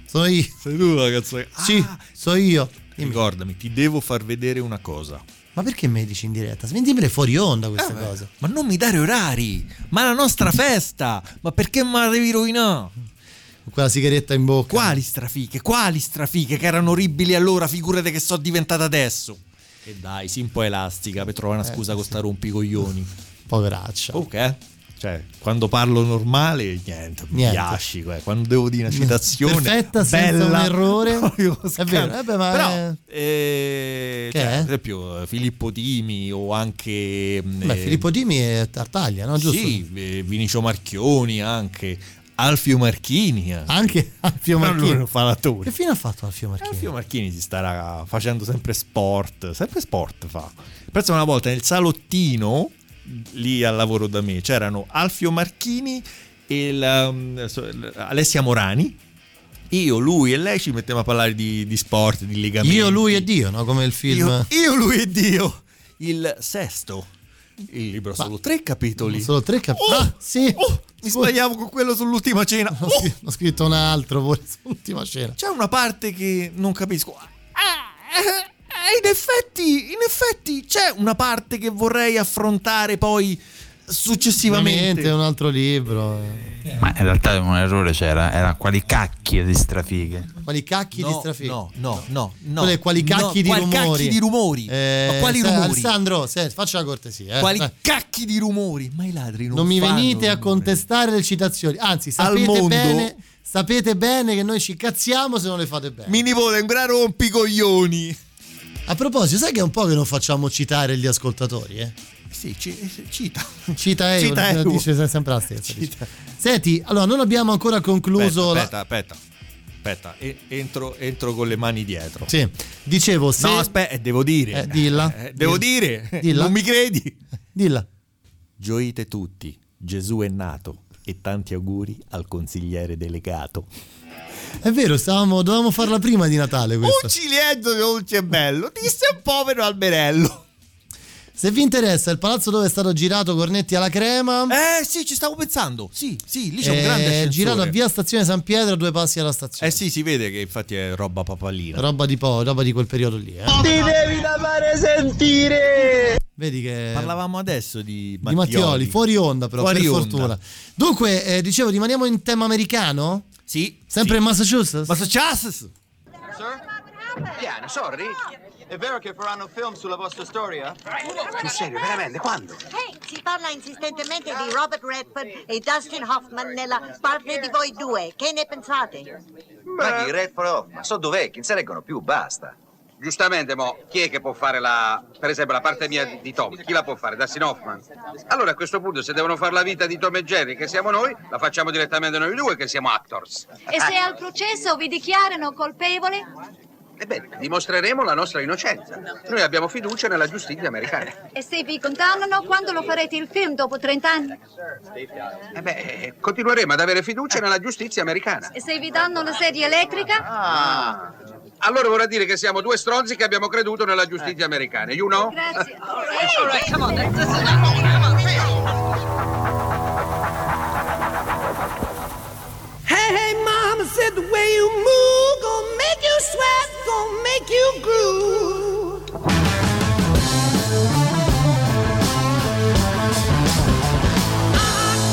Sono io. Sei tu la canzone? Sì, so io. Ricordami, ti devo far vedere una cosa. Ma perché me dici in diretta? Svendimele fuori onda queste cose. Ma non mi dare orari! Ma la nostra festa! Ma perché me la devi rovinare? Quella sigaretta in bocca. Quali strafiche? Quali strafiche che erano orribili allora? Figurate che sono diventata adesso. E dai, si un po' elastica per trovare una Eh, scusa con sta rompicoglioni. Poveraccia. Ok. Cioè, quando parlo normale, niente, mi Niente. piaci. eh. Quando devo dire una citazione Perfetta, senza bella, un errore. È vero, eh beh, ma Però, è- eh, cioè, ad esempio, eh, Filippo Timi o anche... mm, Beh, eh, Filippo Dimi è Tartaglia, no? Giusto? Sì, eh, Vinicio Marchioni anche, Alfio Marchini. eh. Anche Alfio Ma Marchini. non fa l'attore. Che fine ha fatto Alfio Marchini? Alfio Marchini si starà facendo sempre sport, sempre sport fa. Penso una volta nel salottino, lì al lavoro da me, c'erano Alfio Marchini e il, um, Alessia Morani. Io, lui e lei ci mettiamo a parlare di, di sport, di legamenti. Io, lui e Dio, no? Come il film. Io, io, lui e Dio. Il sesto. Il libro ha solo tre capitoli. Solo tre capitoli. Oh, ah, sì. Mi sbagliavo con quello sull'ultima cena. Ho, scr- ho scritto un altro sull'ultima scena. C'è una parte che non capisco. Ah, eh, eh, in effetti, in effetti c'è una parte che vorrei affrontare poi successivamente. Un altro libro. Ma in realtà un errore c'era, era quali cacchie di strafighe. Quali cacchi No, di strafiga? no, no, no, no. Quelle quali cacchi No, di quali rumori. cacchi di rumori? Eh, Ma quali se- rumori? Alessandro, se, faccia la cortesia. eh. Quali Dai. cacchi di rumori? Ma i ladri non, non mi venite a rumore. contestare le citazioni. Anzi, sapete mondo- bene, sapete bene che noi ci cazziamo se non le fate bene. Mi nipote è un gran rompicoglioni. A proposito, sai che è un po' che non facciamo citare gli ascoltatori, eh? Sì, ci- cita. Cita Euro, Cita Euro. dice sempre la stessa. Senti, allora non abbiamo ancora concluso Aspetta, la- aspetta, aspetta. Aspetta, e- entro, entro con le mani dietro. Sì, dicevo se No, aspetta, eh, devo dire. Eh, dilla. Eh, devo Dilla. dire. Dilla. Non mi credi? Dilla. Gioite tutti, Gesù è nato e tanti auguri al consigliere delegato. È vero, stavamo, dovevamo farla prima di Natale questa. Un ciliegio dolce e bello, disse un povero alberello. Se vi interessa il palazzo dove è stato girato Cornetti alla crema, Eh sì, ci stavo pensando. Sì, sì, lì c'è un è grande ascensore. girato a via Stazione San Pietro, a due passi alla stazione. Eh sì, si vede che infatti è roba papalina. Roba di po', roba di quel periodo lì, eh. Ti devi da fare sentire! Vedi che Parlavamo adesso di di Mattioli. Mattioli, fuori onda però, Fuori per onda. fortuna. Dunque, eh, dicevo, rimaniamo in tema americano? Sì. Sempre sì. in Massachusetts? Massachusetts. Piano, sorry. È vero che faranno film sulla vostra storia? Sul serio, veramente? Quando? Ehi, si parla insistentemente di Robert Redford e Dustin Hoffman nella parte di voi due. Che ne pensate? Ma chi Redford Ma so dov'è? Chi non se leggono più, basta. Giustamente, mo, chi è che può fare la, per esempio, la parte mia di- di Tom? Chi la può fare? Dustin Hoffman? Allora a questo punto, se devono fare la vita di Tom e Jerry, che siamo noi, la facciamo direttamente noi due, che siamo actors. E se al processo vi dichiarano colpevole? Ebbene, dimostreremo la nostra innocenza. Noi abbiamo fiducia nella giustizia americana. E se vi condannano, quando lo farete il film dopo 30 anni? E beh, continueremo ad avere fiducia nella giustizia americana. E se vi danno la sedia elettrica? Ah. Allora vorrà dire che siamo due stronzi che abbiamo creduto nella giustizia americana. You know? Grazie. Hey, hey, mama said the way you move gonna make you sweat, gonna make you groove.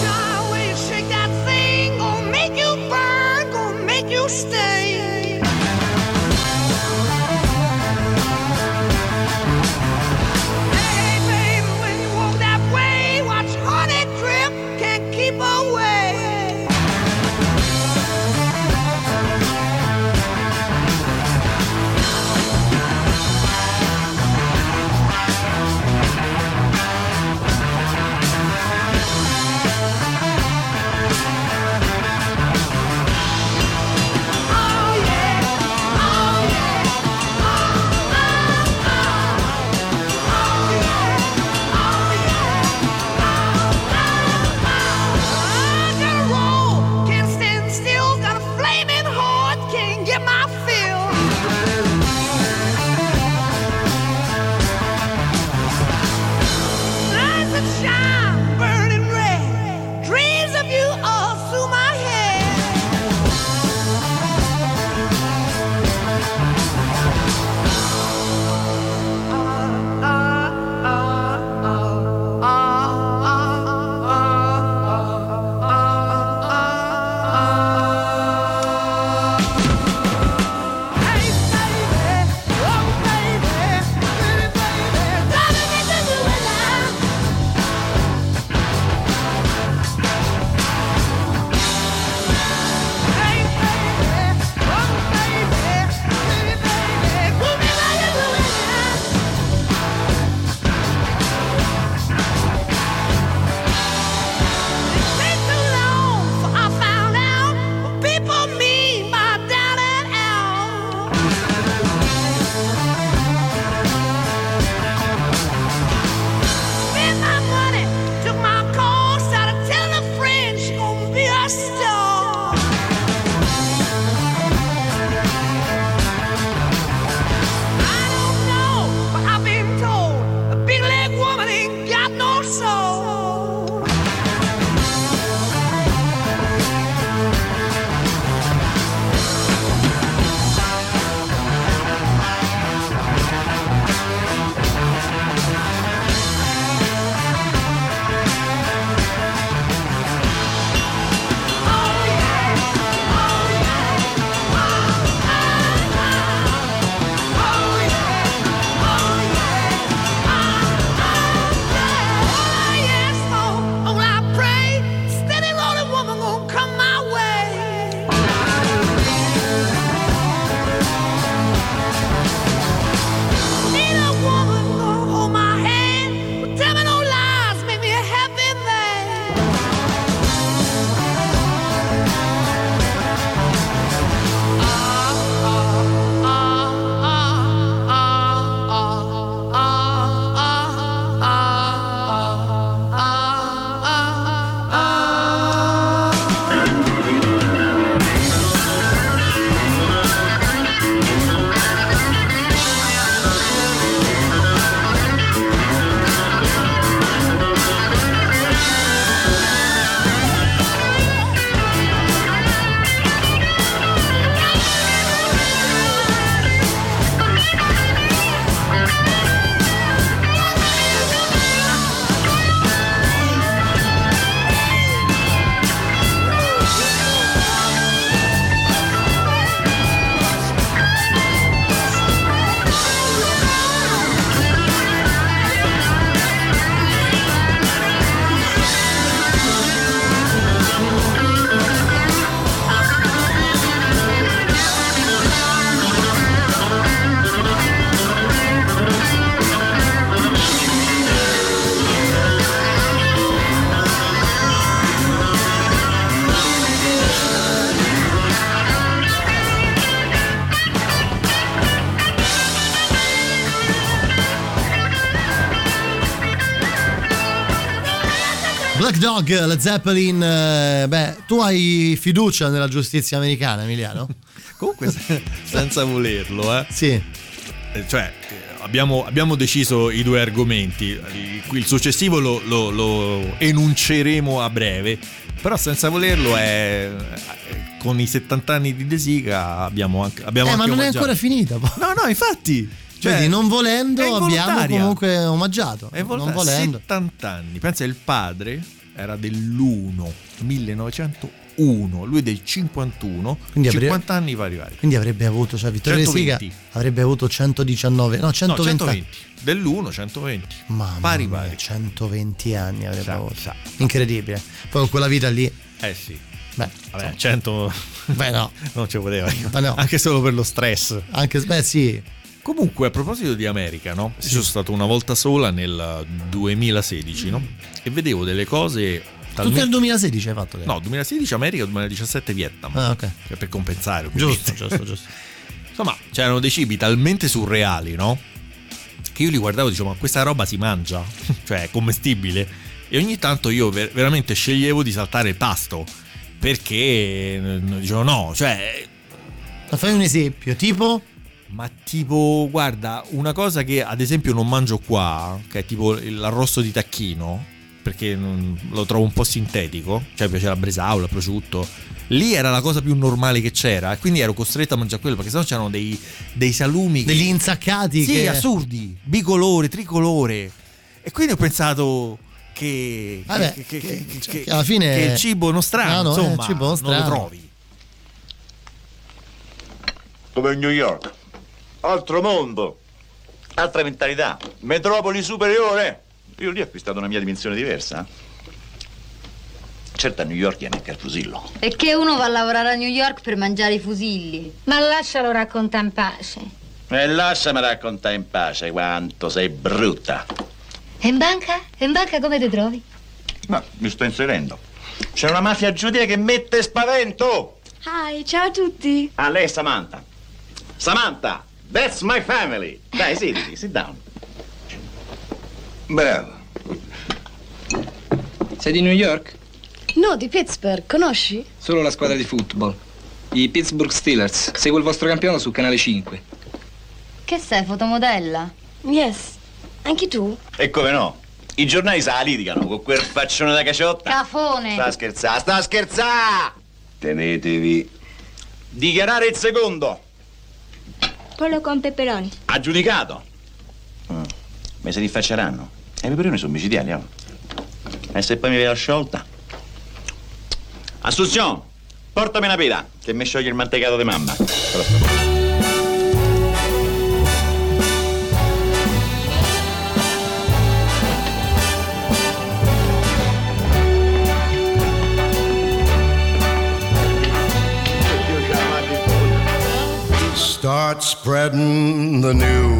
The way shake that thing, make you burn, make you stay. Dog, la Zeppelin. eh, beh, tu hai fiducia nella giustizia americana, Emiliano? Comunque, se- senza volerlo, eh. Sì. Eh, Cioè, abbiamo, abbiamo deciso i due argomenti. Il, successivo lo, lo- lo enunceremo a breve. Però senza volerlo è. Con i 70 anni di De Sica abbiamo anche. Abbiamo eh, ma anche non è omaggiato. ancora finita. No, no, infatti. Cioè, Vedi, non volendo è abbiamo comunque omaggiato. È non volta- volendo. 70 anni. Pensa, il padre era dell'1 1901, lui del 51. Quindi avrebbe- 50 anni fa arrivare. Quindi avrebbe avuto, cioè Vittorio Siga 120. avrebbe avuto 119, no 120. No, 120. Dell'1 120. Mamma Pari mia, pari. 120 anni avrebbe Sa, avuto. sa. Incredibile. Poi quella vita lì, Eh sì. beh, Vabbè, 100 beh no, non ci poteva. No. Anche solo per lo stress. anche beh sì, Comunque, a proposito di America, no? Ci sono stato una volta sola nel 2016, no? E vedevo delle cose tutto talmente... nel 2016 hai fatto. No, 2016 America, 2017 Vietnam. Ah, ok. Cioè, per compensare, ovviamente. Giusto, giusto, giusto. Insomma, c'erano dei cibi talmente surreali, no? Che io li guardavo e dicevo, ma questa roba si mangia? cioè, è commestibile? E ogni tanto io ver- veramente sceglievo di saltare il pasto. Perché dicevo, no, cioè... Ma fai un esempio, tipo Ma tipo, guarda, una cosa che ad esempio non mangio qua, che è tipo l'arrosto di tacchino, perché non- lo trovo un po' sintetico, cioè mi piace la bresaola, il prosciutto. Lì era la cosa più normale che c'era, e quindi ero costretto a mangiare quello, perché sennò c'erano dei, dei salumi che- degli insaccati sì, che assurdi, bicolore, tricolore. E quindi ho pensato che, Vabbè, che, che- che- che- che- che alla fine- che il cibo nostrano, Ah, no, eh, insomma, il cibo non nostrano. lo trovi. Come New York. Altro mondo. Altra mentalità. Metropoli superiore. Io lì ho acquistato una mia dimensione diversa. Certo a New York gli manca il fusillo. E che uno va a lavorare a New York per mangiare i fusilli. Ma lascialo raccontare in pace. E lasciami raccontare in pace quanto sei brutta. E in banca? E in banca come ti trovi? No, mi sto inserendo. C'è una mafia giudia che mette spavento. Hi, ciao a tutti. Ah, lei è Samantha. Samantha, that's my family. Dai, siediti, sit down. Bravo. Sei di New York? No, di Pittsburgh, conosci? Solo la squadra di football. I Pittsburgh Steelers. Seguo il vostro campionato su Canale 5. Che sei, fotomodella? Yes. Anche tu? E come no? I giornali se la litigano con quel faccione da caciotta. Cafone! Sta a scherzare, sta a scherzare! Tenetevi. Dichiarare il secondo. Pollo con peperoni. Aggiudicato. Mm. Me se li facceranno. E i peperoni sono micidiali, oh. E se poi mi vedo sciolta? Assunzione, portami una pila, che mi scioglie il mantecato di mamma. Start spreading the news.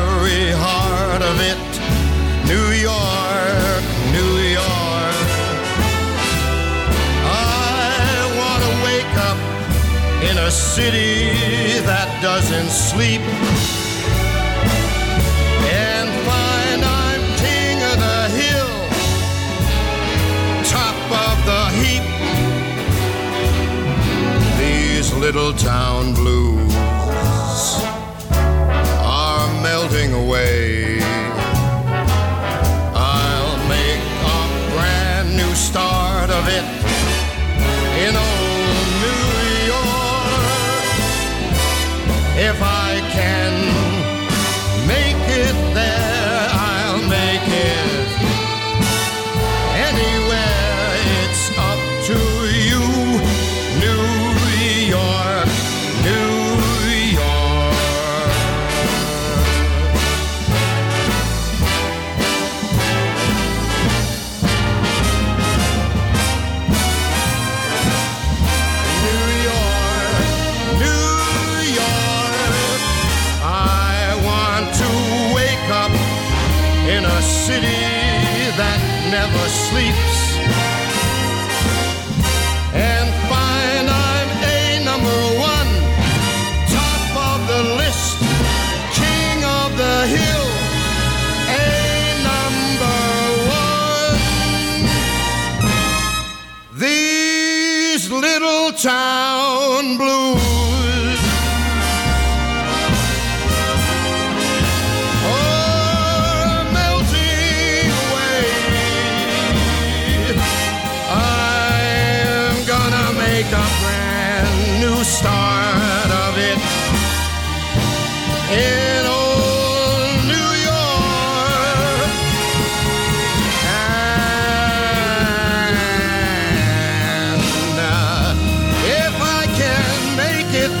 city that doesn't sleep and I'm king of the hill, top of the heap. These little town blues are melting away.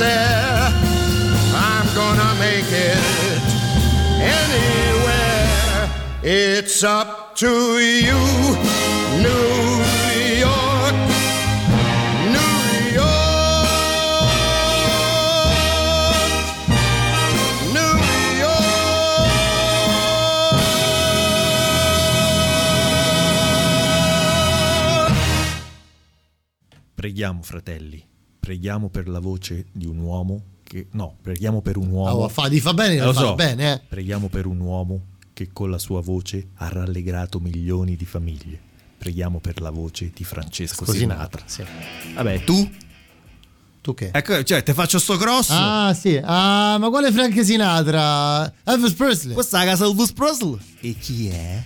There, I'm gonna make it anywhere. It's up to you, New York, New York, New York. Preghiamo, fratelli, preghiamo per la voce di un uomo che... No, preghiamo per un uomo... Oh, fa, fa bene, Eh, lo fa so. bene, eh. Preghiamo per un uomo che con la sua voce ha rallegrato milioni di famiglie. Preghiamo per la voce di Francesco Così Sinatra. Sì. Vabbè, tu? Tu che? Ecco, cioè, te faccio sto grosso. Ah, sì. Ah, ma quale Frank Sinatra? Elvis Presley. Questa è la casa Elvis Presley. E chi è?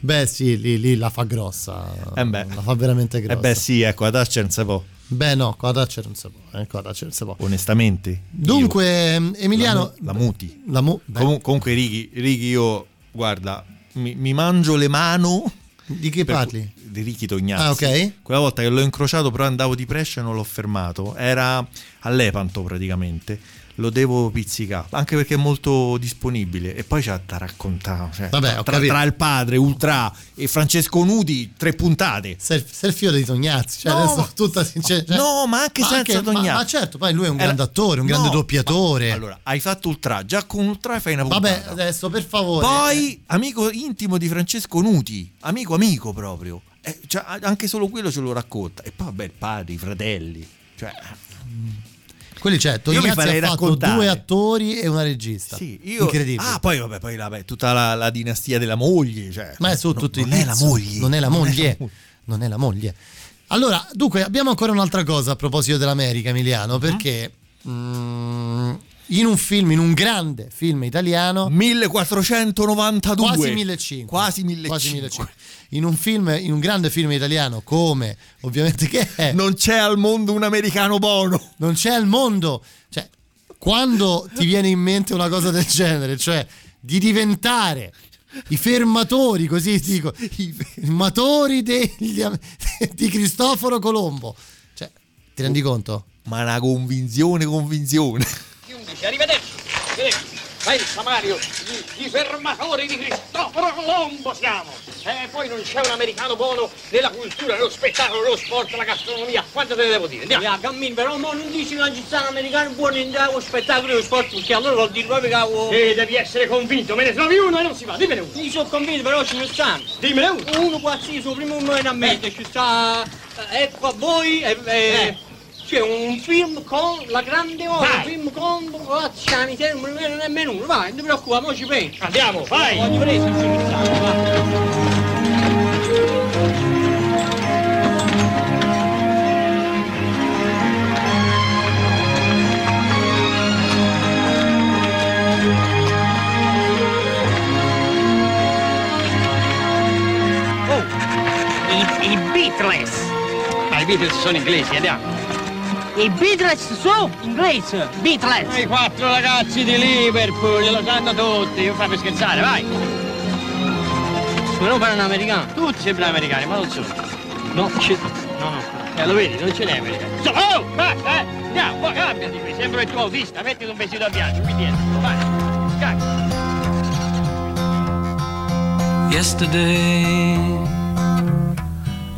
Beh, sì, lì, lì la fa grossa. Eh beh. La fa veramente grossa. Eh beh, sì, ecco, a Thatcher non si può. Beh, no, Thatcher non si può. Eh, Thatcher non si può. Onestamente. Dunque, ehm, Emiliano. La, la muti. La mu- Comu- comunque, Righi, Righi, io, guarda, mi, mi mangio le mano. di per- parli? Di Ricky Tognazzi. Ah, ok. Quella volta che l'ho incrociato, però andavo di Brescia e non l'ho fermato. Era all'Epanto praticamente. Lo devo pizzicare, anche perché è molto disponibile. E poi c'ha da raccontare. Cioè, Vabbè, tra, tra il padre, Ultra e Francesco Nudi, tre puntate. Sei, sei il figlio di Tognazzi. Cioè, No, adesso tutta sincer- no, ma anche senza ma- Tognazzi. Ma, certo, poi lui è un Era- grande attore, un grande No, doppiatore. ma- allora, hai fatto Ultra, già con Ultra fai una puntata. Vabbè, adesso per favore. Poi, amico intimo di Francesco Nuti, amico amico proprio. Eh, cioè, anche solo quello ce lo racconta. E poi, vabbè, il padre, i fratelli. Cioè, Quelli c'è, Io mi Tognazzi farei ha fatto raccontare. due attori e una regista. sì, io... Incredibile. Ah, poi, vabbè, poi vabbè, tutta la, la dinastia della moglie. Cioè, Ma è su no, tutto non il è la moglie. Non è la Non moglie. la. Non è la moglie. Allora, dunque, abbiamo ancora un'altra cosa a proposito dell'America. Emiliano, perché mm, in un film, in un grande film italiano, 1492. quasi 1500. Quasi 1500. Quasi 1500. In un film, in un grande film italiano come ovviamente che è Non c'è al mondo un americano buono. non c'è al mondo. Cioè, quando ti viene in mente una cosa del genere, cioè di diventare i fermatori, così dico, i fermatori degli di Cristoforo Colombo. Cioè, ti rendi conto? Ma una convinzione, convinzione. 11, arrivederci, arrivederci. Vai, Samario, gli, gli fermatori di Cristoforo Colombo siamo. E poi non c'è un americano buono nella cultura, nello spettacolo, nello sport, la gastronomia. Quanto te ne devo dire? Andiamo. Ya, cammino, però mo non dici che ci stanno americani buoni in lo spettacolo e lo sport, perché allora vuol dire proprio che avevo... E devi essere convinto, me ne trovi uno e non si va, dimmene uno. Io sono convinto, però ce ne stanno. Dimmene uno. Uno qualsiasi, primo uno in mente, ci sta... eh, Ecco a voi, e... e- C'è un film con la grande ora, un film con... Graziani, te non me ne viene nemmeno uno, vai, non ti preoccupare, mo ci penso. Andiamo, vai. Voglio ce ne stanno, va. Oh, i, i Beatles. Ma i Beatles sono inglesi, andiamo. I Beatles sono inglesi, Beatles. I quattro ragazzi di Liverpool, lo sanno tutti, io fai per scherzare, vai. Però un americano. Tutti sembrano americani, ma non sono. No, c'è... No, no. Eh, lo vedi, non ce n'è americano. So- oh, basta, eh. Andiamo, poi cambiati qui, sembra il tuo autista, mettiti un vestito a viaggio, qui dietro, vai. Cacchio. Yesterday,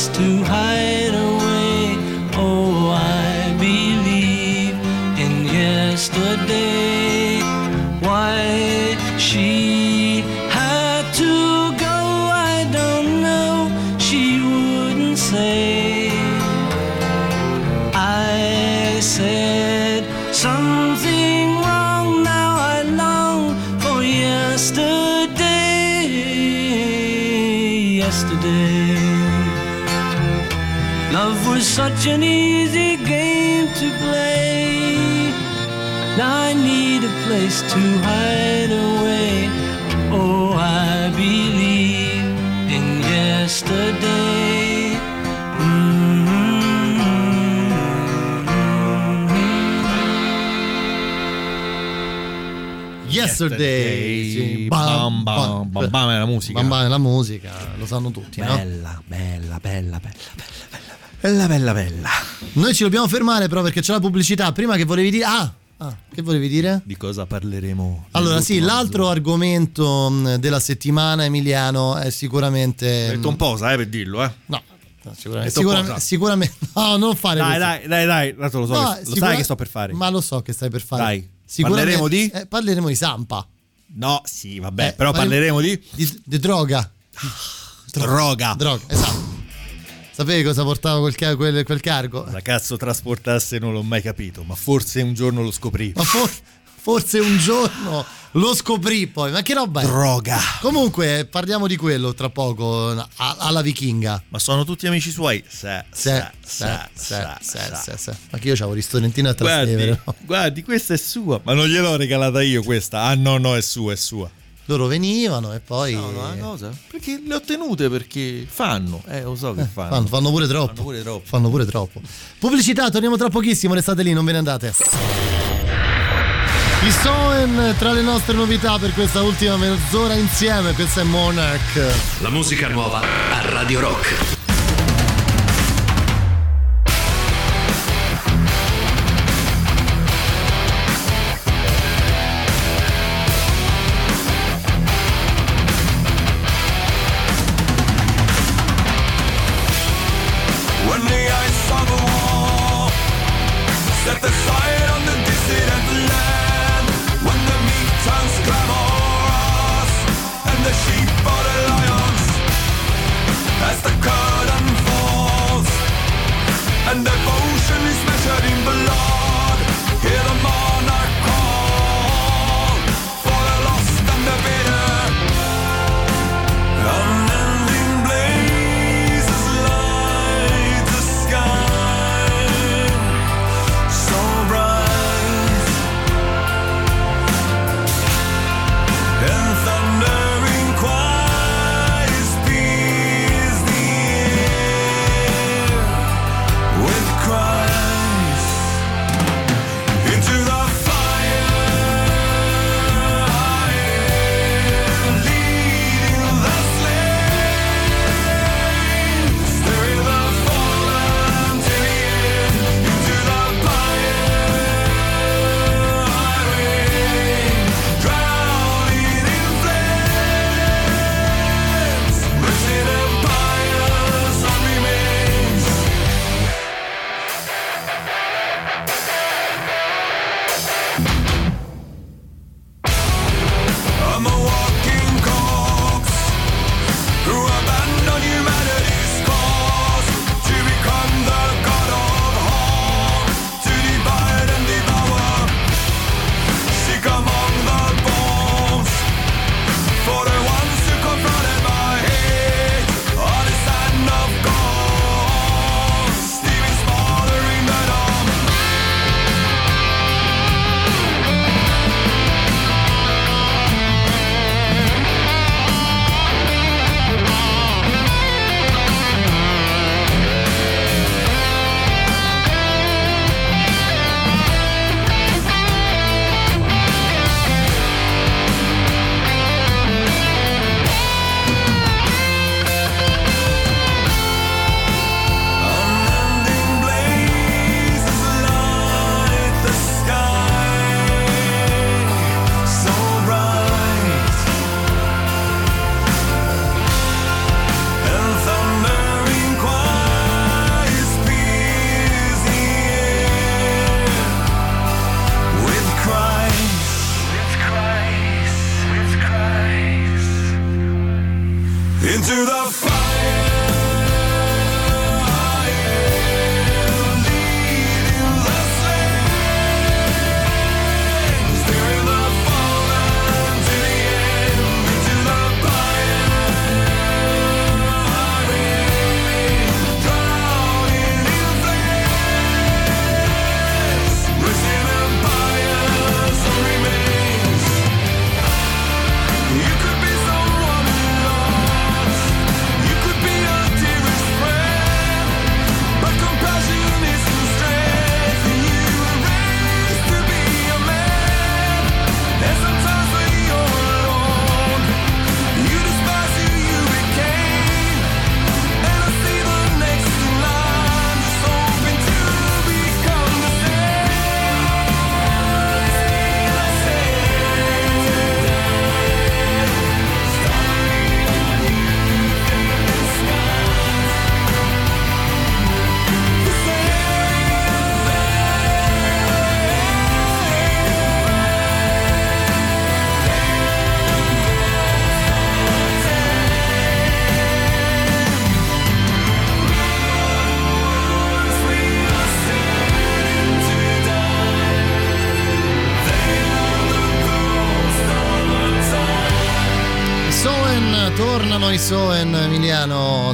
Place to hide away. Oh, I believe in yesterday. Such an easy game to play. Now I need a place to hide away. Oh, I believe in yesterday. Yesterday, sì. Bam, bam, bam, bam è la musica. Bam bam è la musica, lo sanno tutti, no? Bella, bella, bella, bella, bella, bella, bella. Noi ci dobbiamo fermare però perché c'è la pubblicità. Prima che volevi dire... Ah, ah, che volevi dire? Di cosa parleremo? Allora sì, l'altro argomento mh, della settimana, Emiliano, è sicuramente... Hai detto un po', sai, per dirlo, eh? No, no, sicuramente, sicuramente, posa. sicuramente- No, non fare Dai, questo. dai, dai, dai, tanto lo so, No, che- lo sai che sto per fare. Ma lo so che stai per fare. Dai, parleremo di? eh, parleremo di Sampa. No, sì, vabbè, Eh, però parleremo di... Di, di droga. Droga. Droga, esatto. Sapevi cosa portava quel, quel- quel cargo? La cazzo trasportasse non l'ho mai capito, ma forse un giorno lo scoprì. Ma for- forse un giorno lo scoprì poi. Ma che roba è? Droga. Comunque parliamo di quello tra poco a- alla vichinga. Ma sono tutti amici suoi? Sì, Se, se, se, se, se, se. Ma che io c'avevo ristorantino a Guardi, Trastevere. no? guardi, questa è sua. Ma non gliel'ho regalata io questa. Ah no, no, è sua, è sua. Loro venivano e poi... No, no, una cosa? Perché le ho tenute perché fanno. Eh, lo so che fanno. Fanno, fanno pure troppo. Fanno pure troppo. Fanno pure troppo. Pubblicità, torniamo tra pochissimo, restate lì, non ve ne andate. I Soen tra le nostre novità per questa ultima mezz'ora insieme, questa è Monarch. La musica nuova a Radio Rock.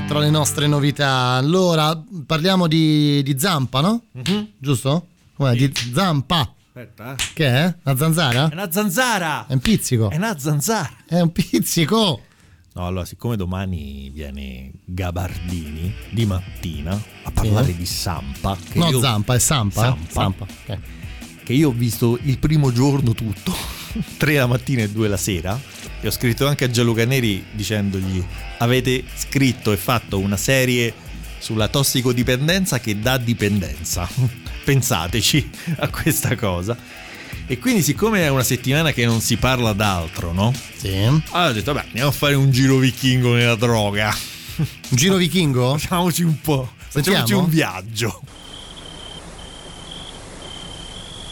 Tra le nostre novità. Allora, parliamo di, di Zampa, no? Giusto? Com'è? Di Zampa. Aspetta, eh. Che è? Una zanzara? È una zanzara! È un pizzico. È una zanzara! È un pizzico! No, allora, siccome domani viene Gabardini di mattina a parlare Sì. di Sampa. che No, io- Zampa, è Sampa. eh? Sampa. Sampa. ok. Che io ho visto il primo giorno tutto, tre la mattina e due la sera. E ho scritto anche a Gianluca Neri dicendogli: Avete scritto e fatto una serie sulla tossicodipendenza che dà dipendenza. Pensateci a questa cosa. E quindi, siccome è una settimana che non si parla d'altro, no? Sì. Allora ho detto: Vabbè, andiamo a fare un giro vichingo nella droga. Un giro vichingo? Facciamoci un po'. Facciamoci Sentiamo? un viaggio.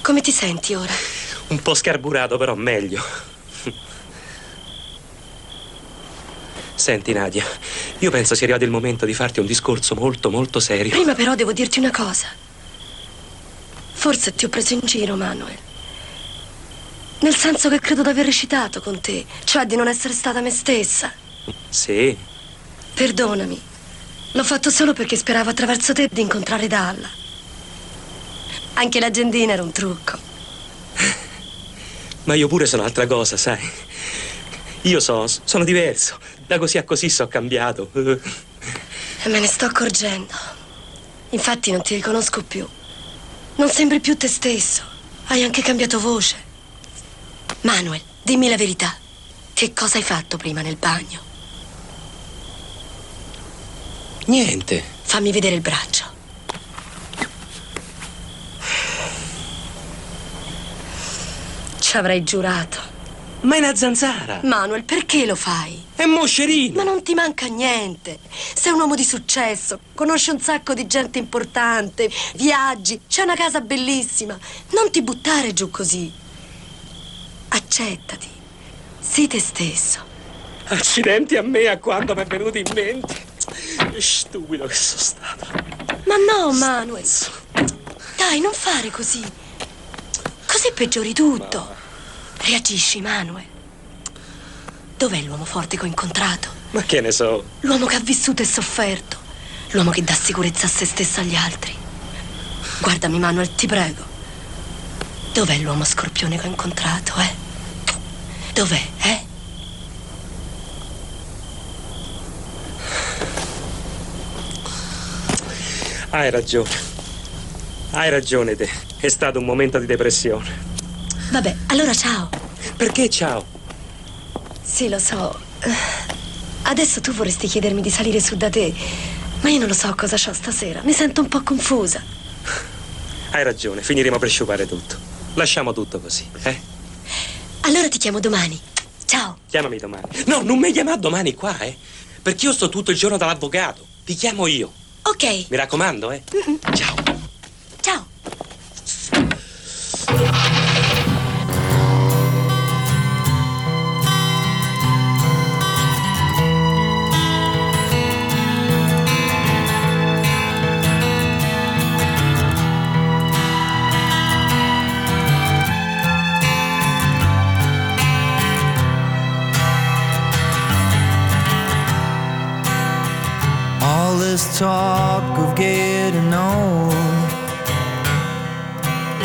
Come ti senti ora? Un po' scarburato, però meglio. Senti, Nadia, io penso sia arrivato il momento di farti un discorso molto, molto serio. Prima però devo dirti una cosa. Forse ti ho preso in giro, Manuel. Nel senso che credo di aver recitato con te, cioè di non essere stata me stessa. Sì, Perdonami. L'ho fatto solo perché speravo attraverso te di incontrare Dalla. Anche l'agendina era un trucco. Ma io pure sono altra cosa, sai. Io so, sono diverso. Da così a così sono cambiato. E me ne sto accorgendo. Infatti non ti riconosco più. Non sembri più te stesso. Hai anche cambiato voce. Manuel, dimmi la verità. Che cosa hai fatto prima nel bagno? Niente. Fammi vedere il braccio. Ci avrei giurato. Ma è una zanzara. Manuel, perché lo fai? È moscerino. Ma non ti manca niente. Sei un uomo di successo, conosci un sacco di gente importante, viaggi, c'è una casa bellissima. Non ti buttare giù così. Accettati. Sii te stesso. Accidenti a me a quando mi è venuto in mente. Che stupido che sono stato. Ma no, Manuel. Dai, non fare così. Così peggiori tutto. Reagisci, Manuel. Dov'è l'uomo forte che ho incontrato? Ma che ne so. L'uomo che ha vissuto e sofferto. L'uomo che dà sicurezza a se stesso e agli altri. Guardami, Manuel, ti prego. Dov'è l'uomo scorpione che ho incontrato, eh? Dov'è, eh? Hai ragione. Hai ragione te. È stato un momento di depressione. Vabbè, allora ciao. Perché ciao? Sì, lo so. Adesso tu vorresti chiedermi di salire su da te, ma io non lo so cosa c'ho stasera. Mi sento un po' confusa. Hai ragione, finiremo per sciupare tutto. Lasciamo tutto così, eh? Allora ti chiamo domani. Ciao. Chiamami domani. No, non mi chiamare domani qua, eh? Perché io sto tutto il giorno dall'avvocato. Ti chiamo io. Ok. Mi raccomando, eh? Ciao. Ciao.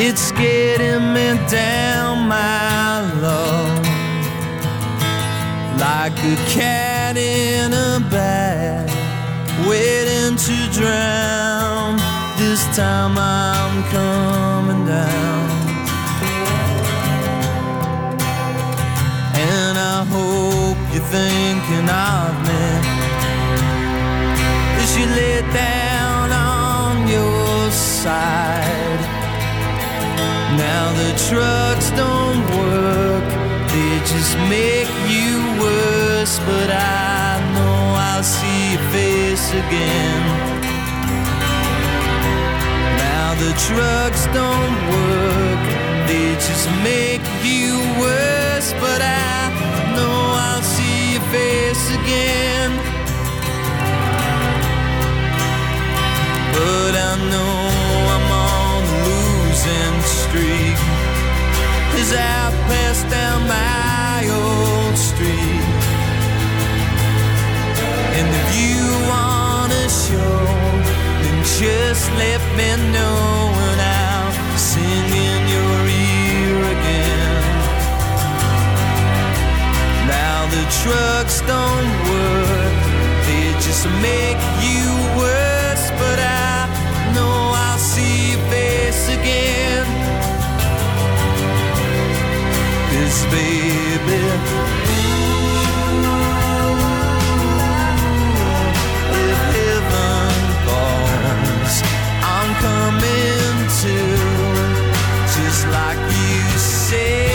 It's getting me down, my love, like a cat in a bag, waiting to drown. This time I'm coming down. And I hope you're thinking of me as you lay down on your side. Now the trucks don't work, they just make you worse. But I know I'll see your face again. Now the trucks don't work, they just make you worse. But I know I'll see your face again. But I know I'm on a losing streak as I pass down my old street. And if you wanna show, then just let me know and I'll sing in your ear again. Now the drugs don't work, they just make you worse. But I know I'll see your face again. Cause baby, if heaven falls, I'm coming to, just like you say.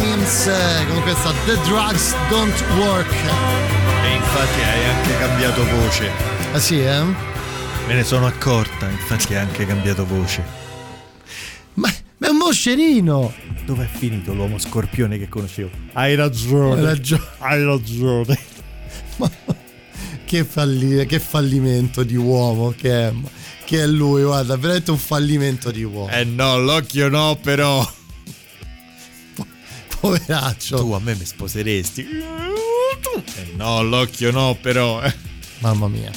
Hymns eh, con questa The Drugs Don't Work. E infatti hai anche cambiato voce. Ah sì, eh? Me ne sono accorta, infatti hai anche cambiato voce. Ma è un moscerino! Dov'è finito l'uomo scorpione che conoscevo? Hai ragione. Hai ragione. Hai ragione. Che, falli- che fallimento di uomo che è, che è lui, guarda, veramente un fallimento di uomo. Eh no, l'occhio no, però. Poveraccio. Tu a me mi sposeresti. Eh no, l'occhio no, però. eh. Mamma mia.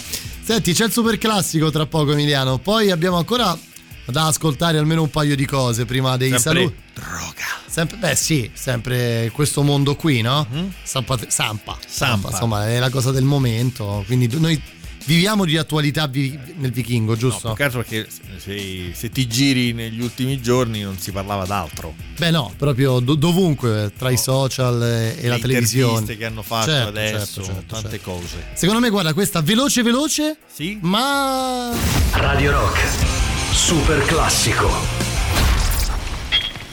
Senti, c'è il super classico tra poco, Emiliano. Poi abbiamo ancora da ascoltare almeno un paio di cose prima dei Sempre saluti. Droga. Sempre, beh, sì, sempre questo mondo qui, no? Sampa, Sampa, Sampa. Insomma, è la cosa del momento. Quindi noi viviamo di attualità vi- nel vichingo, No, giusto? che altro perché se, se ti giri negli ultimi giorni non si parlava d'altro. Beh, no, proprio do- dovunque, tra i social e, e la Le televisione. interviste che hanno fatto Certo, adesso, certo, certo, tante certo. cose. Secondo me, guarda, questa veloce, veloce. Sì. Ma. Radio Rock, super classico.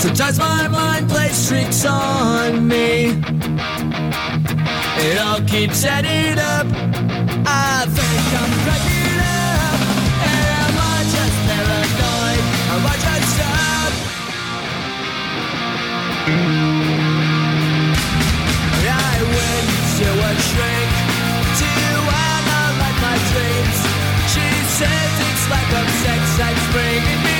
Sometimes my mind plays tricks on me. It all keeps adding up. I think I'm cracking up. Am I just paranoid? Am I just up? I went to a shrink to analyze my dreams. She says it's like a sex bringing me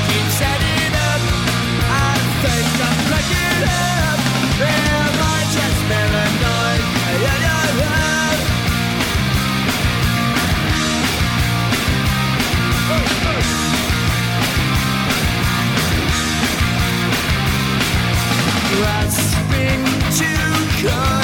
that's been.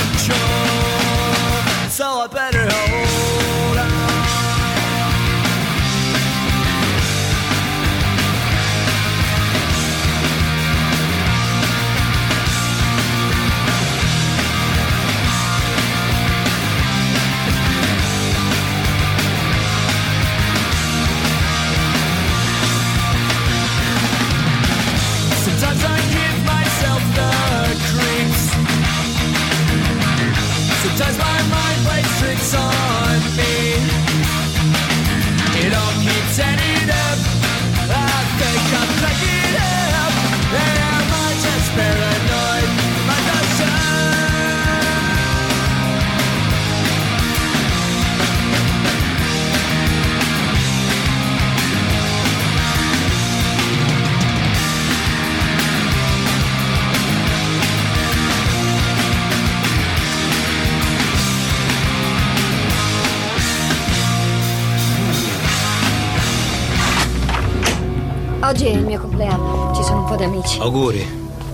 Amici. Auguri.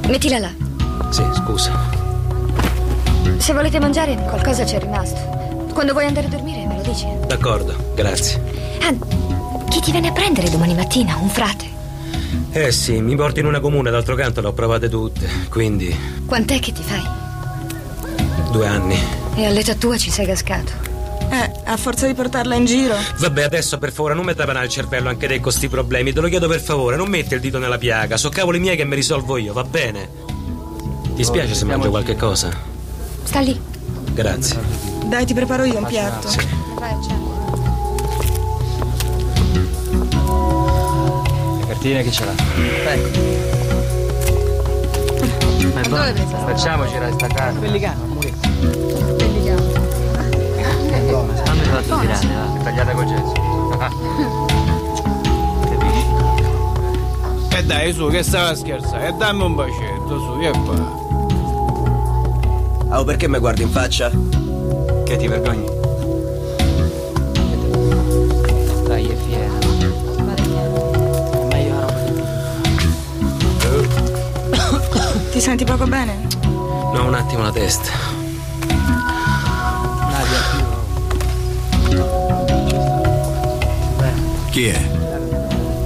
Mettila là. Sì, scusa. Se volete mangiare, qualcosa c'è rimasto. Quando vuoi andare a dormire, me lo dici. D'accordo, grazie. Ah, chi ti viene a prendere domani mattina? Un frate. Eh sì, mi porti in una comune, d'altro canto le ho provate tutte, quindi Quant'è che ti fai? due anni. E all'età tua ci sei cascato. A forza di portarla in giro. Vabbè, adesso per favore non mi tapanare il cervello anche te con sti problemi, te lo chiedo per favore, non metti il dito nella piaga, so cavoli miei che mi risolvo io, va bene? Ti spiace se mangio qualche cosa? Sta lì. Grazie. Dai, ti preparo io un piatto. Sì. Le cartine chi ce l'ha? Ecco. Dove pensi? Facciamoci resta casa. Pellicano, Quando te la tua grande, va? Tagliata con gesso. E dai, su, che stava a scherzare? E dammi un bacetto, su, e qua. Oh, perché mi guardi in faccia? Che ti vergogni? Dai, è fiera. Ti senti poco bene? No, un attimo la testa. Chi è?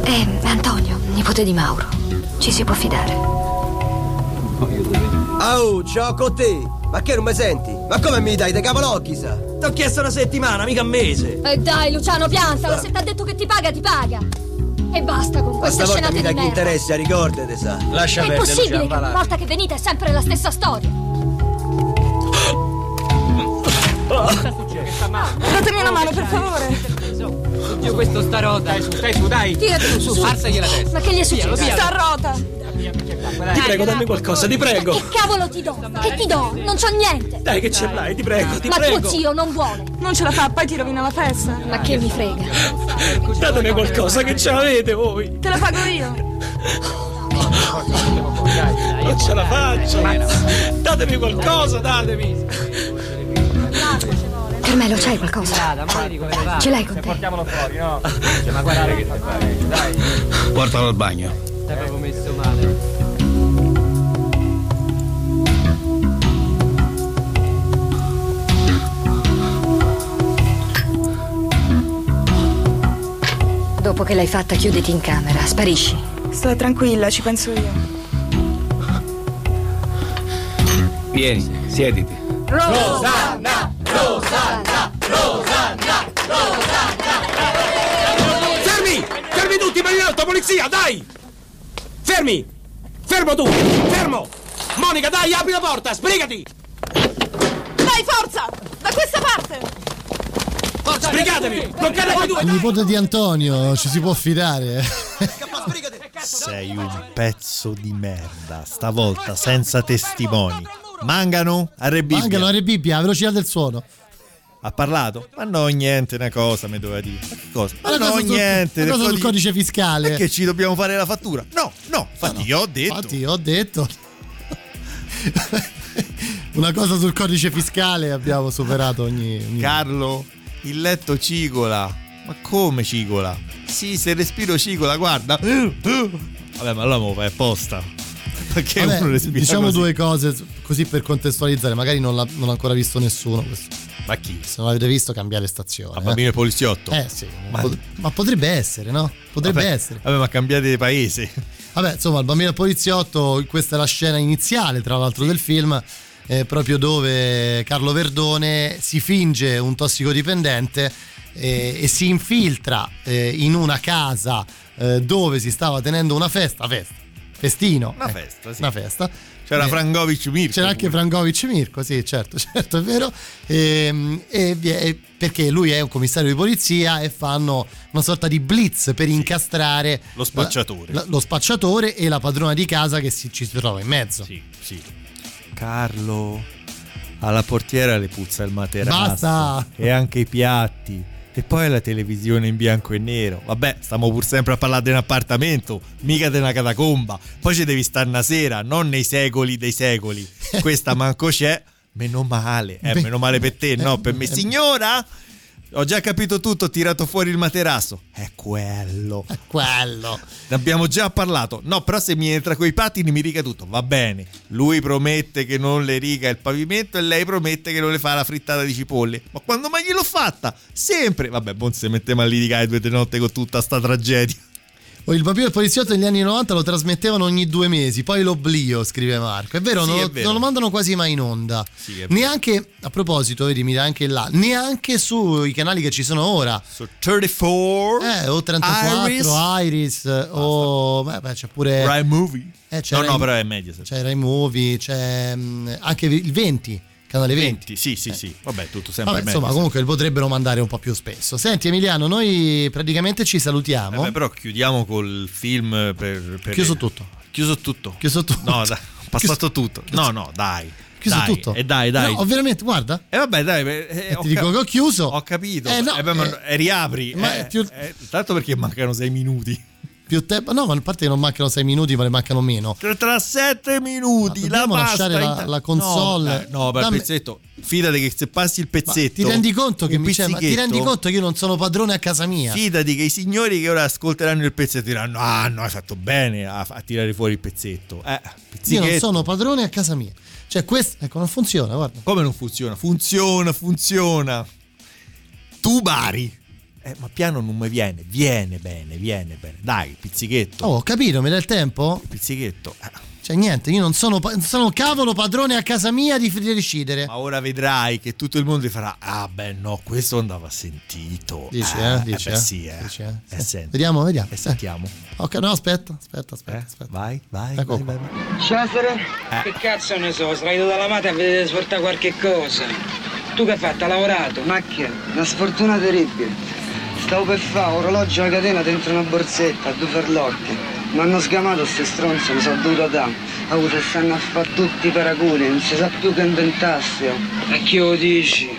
È Antonio, nipote di Mauro. Ci si può fidare. Oh, ciao con te! Ma che non mi senti? Ma come mi dai dei cavolocchi, sa? Ti ho chiesto una settimana, mica un mese! E dai, Luciano, piantala. Se ti ha detto che ti paga, ti paga. E basta con Ma queste stavolta scenate mi di dà chi merda. interessa, ricordate, sa? Lascia È possibile che ogni volta che venite è sempre la stessa storia. Datemi una mano, per favore. Oddio, questo sta rota. Dai, su, stai su, dai. Tira tu, su, su. Alzagli la testa. Ma che gli è successo? Via, via. Sta rota. Ti prego, dammi qualcosa, ti prego. Che cavolo ti do? Che ti do? Non c'ho niente. Dai, che ce l'hai, ti prego, ti Ma prego. tuo zio non vuole. Non ce la fa, poi ti rovina la festa. Ma che mi frega? Datemi qualcosa, che ce l'avete voi? Te la pago io. Non ce la faccio. Datemi qualcosa, datemi. Carmelo, c'hai qualcosa? Ce l'hai con te? Portiamolo fuori, no? Cioè, ma guarda che stai facendo, dai. Portalo al bagno. Stai proprio messo male. Dopo che l'hai fatta, chiuditi in camera, sparisci. Sta tranquilla, ci penso io. Vieni, siediti. Rosanna, Rosanna, Rosanna, Fermi! Fermi tutti, Marinotto, polizia, dai! Fermi! Fermo tu! Fermo! Monica, dai, apri la porta, sbrigati! Dai, forza! Da questa parte! Sbrigatevi! Bloccate quei due! Il nipote di Antonio ci si può fidare. Sei un pezzo di merda, stavolta senza testimoni. Mangano? A Re Bibbia. Mancano a Bibbia, velocità del suono. Ha parlato? Ma no, niente, una cosa mi doveva dire. Cosa? Ma Una no, cosa sul- niente. una cosa sul codice fiscale. Perché ci dobbiamo fare la fattura? No, no, infatti io ho detto. Infatti, ho detto. Una cosa sul codice fiscale abbiamo superato ogni. ogni- Carlo, il letto cigola. Ma come cigola? Sì, se respiro cigola, guarda. Vabbè, ma allora mo fai apposta. Perché Vabbè, uno respira diciamo così? due cose così per contestualizzare, magari non l'ha, non ancora visto nessuno. questo. Ma chi? Se non l'avete visto, cambiare stazione. A bambino e poliziotto? Eh sì, Ma- pot- ma potrebbe essere, no? Potrebbe Vabbè, essere. Vabbè, ma cambiate paese. Vabbè, insomma, il bambino poliziotto, questa è la scena iniziale, tra l'altro, del film, eh, proprio dove Carlo Verdone si finge un tossicodipendente eh, e si infiltra eh, in una casa eh, dove si stava tenendo una festa, festa, festino. Una ecco, festa, sì. Una festa. C'era Eh, Frangovic Mirko. C'era anche Frangovic Mirko, sì, certo, certo, è vero. Ehm, E, vi è- perché lui è un commissario di polizia e fanno una sorta di blitz per incastrare Lo spacciatore. la- lo spacciatore e la padrona di casa che si, ci si trova in mezzo. Sì, sì. Carlo, alla portiera le puzza il materasso. Basta! E anche i piatti. E poi la televisione in bianco e nero. Vabbè, stiamo pur sempre a parlare di un appartamento, mica di una catacomba. Poi ci devi stare una sera, non nei secoli dei secoli. Questa manco c'è. Meno male, eh, Beh. meno male per te, no? Per me, Eh. signora, ho già capito tutto, ho tirato fuori il materasso. È quello. È quello. Ne abbiamo già parlato. No, però se mi entra coi pattini mi riga tutto. Va bene. Lui promette che non le riga il pavimento e lei promette che non le fa la frittata di cipolle. Ma quando mai gliel'ho fatta? Sempre. Vabbè, buon se mettiamo a litigare due di notte con tutta sta tragedia. Il e il poliziotto negli anni 90 lo trasmettevano ogni due mesi, poi l'oblio, scrive Marco. È vero, Sì, non, è lo, vero. non lo mandano quasi mai in onda. Sì, neanche, a proposito, vedi, mi dà anche là, neanche sui canali che ci sono ora. Su 34. Eh, o 34, Iris. Iris, o beh, beh, c'è pure Rai Movie. Eh, c'è no, Rai- no, però è Mediaset. C'è Rai Movie, c'è mm, anche il 20, canale 20. 20. Sì, sì, sì. Vabbè, tutto sempre Vabbè, insomma, Mediaset. comunque potrebbero mandare un po' più spesso. Senti Emiliano, noi praticamente ci salutiamo. Vabbè, però chiudiamo col film per, per- Chiuso tutto. Chiuso tutto. Chiuso tutto. No, ho passato tutto. No, no, dai. Chiuso Dai, tutto. E dai, dai. No, veramente, guarda. E vabbè, dai, eh, eh, ti dico cap- che ho chiuso. Ho capito. Eh, no, Eh, beh, ma eh, eh, riapri. ma eh, eh, tanto perché mancano sei minuti. Più tempo. No, ma a parte che non mancano 6 minuti, ma ne mancano meno. Tra, tra sette minuti Ma la dobbiamo pasta lasciare la- la console. No, no per il Dammi- pezzetto. Fidati che se passi il pezzetto. ti rendi conto che mi cioè, ma ti rendi conto che io non sono padrone a casa mia? Fidati che i signori che ora ascolteranno il pezzetto diranno: Ah, no, hai fatto bene a, a tirare fuori il pezzetto. Eh, Io non sono padrone a casa mia. Cioè, questo, ecco, non funziona, guarda. Come non funziona? Funziona, funziona. Tu bari. Eh, ma piano non mi viene. Viene bene, viene bene. Dai, pizzichetto. Oh, ho capito, mi dai il tempo? Pizzichetto. Eh, Cioè, niente, io non sono, sono cavolo padrone a casa mia di decidere. Ma ora vedrai che tutto il mondo ti farà: Ah, beh, no, questo andava sentito. Dici, eh, eh? Dici, beh, eh? sì, eh. Dici, eh? Eh, senti. Vediamo, vediamo. E sentiamo. Ok, no, aspetta, aspetta, aspetta. aspetta. Eh, Vai, vai, Ecco vai, vai, vai. Cesare? Eh. Che cazzo ne so, sdraio dalla mata a vedere sfortare qualche cosa. Tu che hai fatto? Hai lavorato? Ma che? Una sfortuna terribile. Stavo per fare orologio alla catena dentro una borsetta a due farlocchi. Mi hanno scamato ste stronze, mi sono dovuto dare. Oh, se stanno a fare tutti i paraculi, non si sa più che inventarsi. oh. A chi lo dici?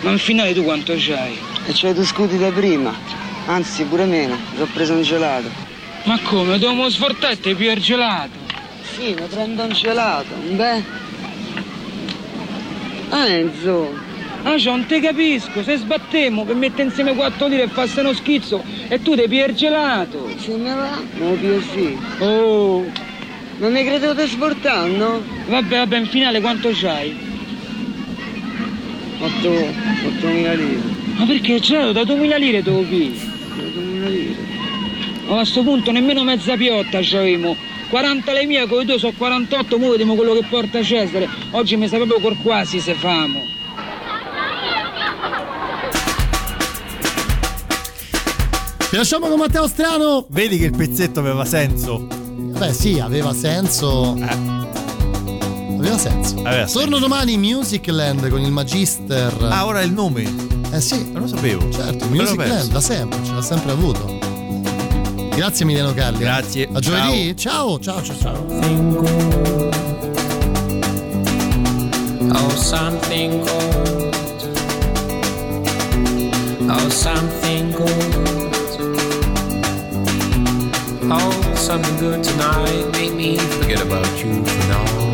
Ma in finale tu quanto c'hai? E c'hai due scudi da prima. Anzi, pure meno. Mi sono preso un gelato. Ma come? Dobbiamo sfortare e ti più il gelato? Sì, mi prendo un gelato. Beh. Ah, Enzo. Ah, non te capisco, se sbattemmo che mette insieme quattro lire e fa uno schizzo e tu ti pier gelato. Se me va? Lo pio sì. Oh, Non mi credevo di sfortando? vabbè, vabbè, in finale quanto c'hai? 8, 8.000 lire. Ma perché il gelato da 2000 lire te lo pigli? 8.000 lire. Ma a questo punto nemmeno mezza piotta c'avevamo. 40 le mie, con i due sono 48, mo vediamo quello che porta Cesare. Oggi mi sa proprio col quasi se famo. Ti lasciamo con Matteo Strano. Vedi che il pezzetto aveva senso. Beh, sì, aveva senso. Aveva senso. Aveva Torno domani Musicland con il Magister. Ah, ora è il nome. Eh sì. Non lo sapevo. Certo, Musicland da sempre, ce l'ha sempre avuto. Grazie Emiliano Carli. Grazie. A giovedì? Ciao, ciao, ciao, ciao. Oh, something good. Oh, something good. Oh, something good tonight. Make me forget about you for now.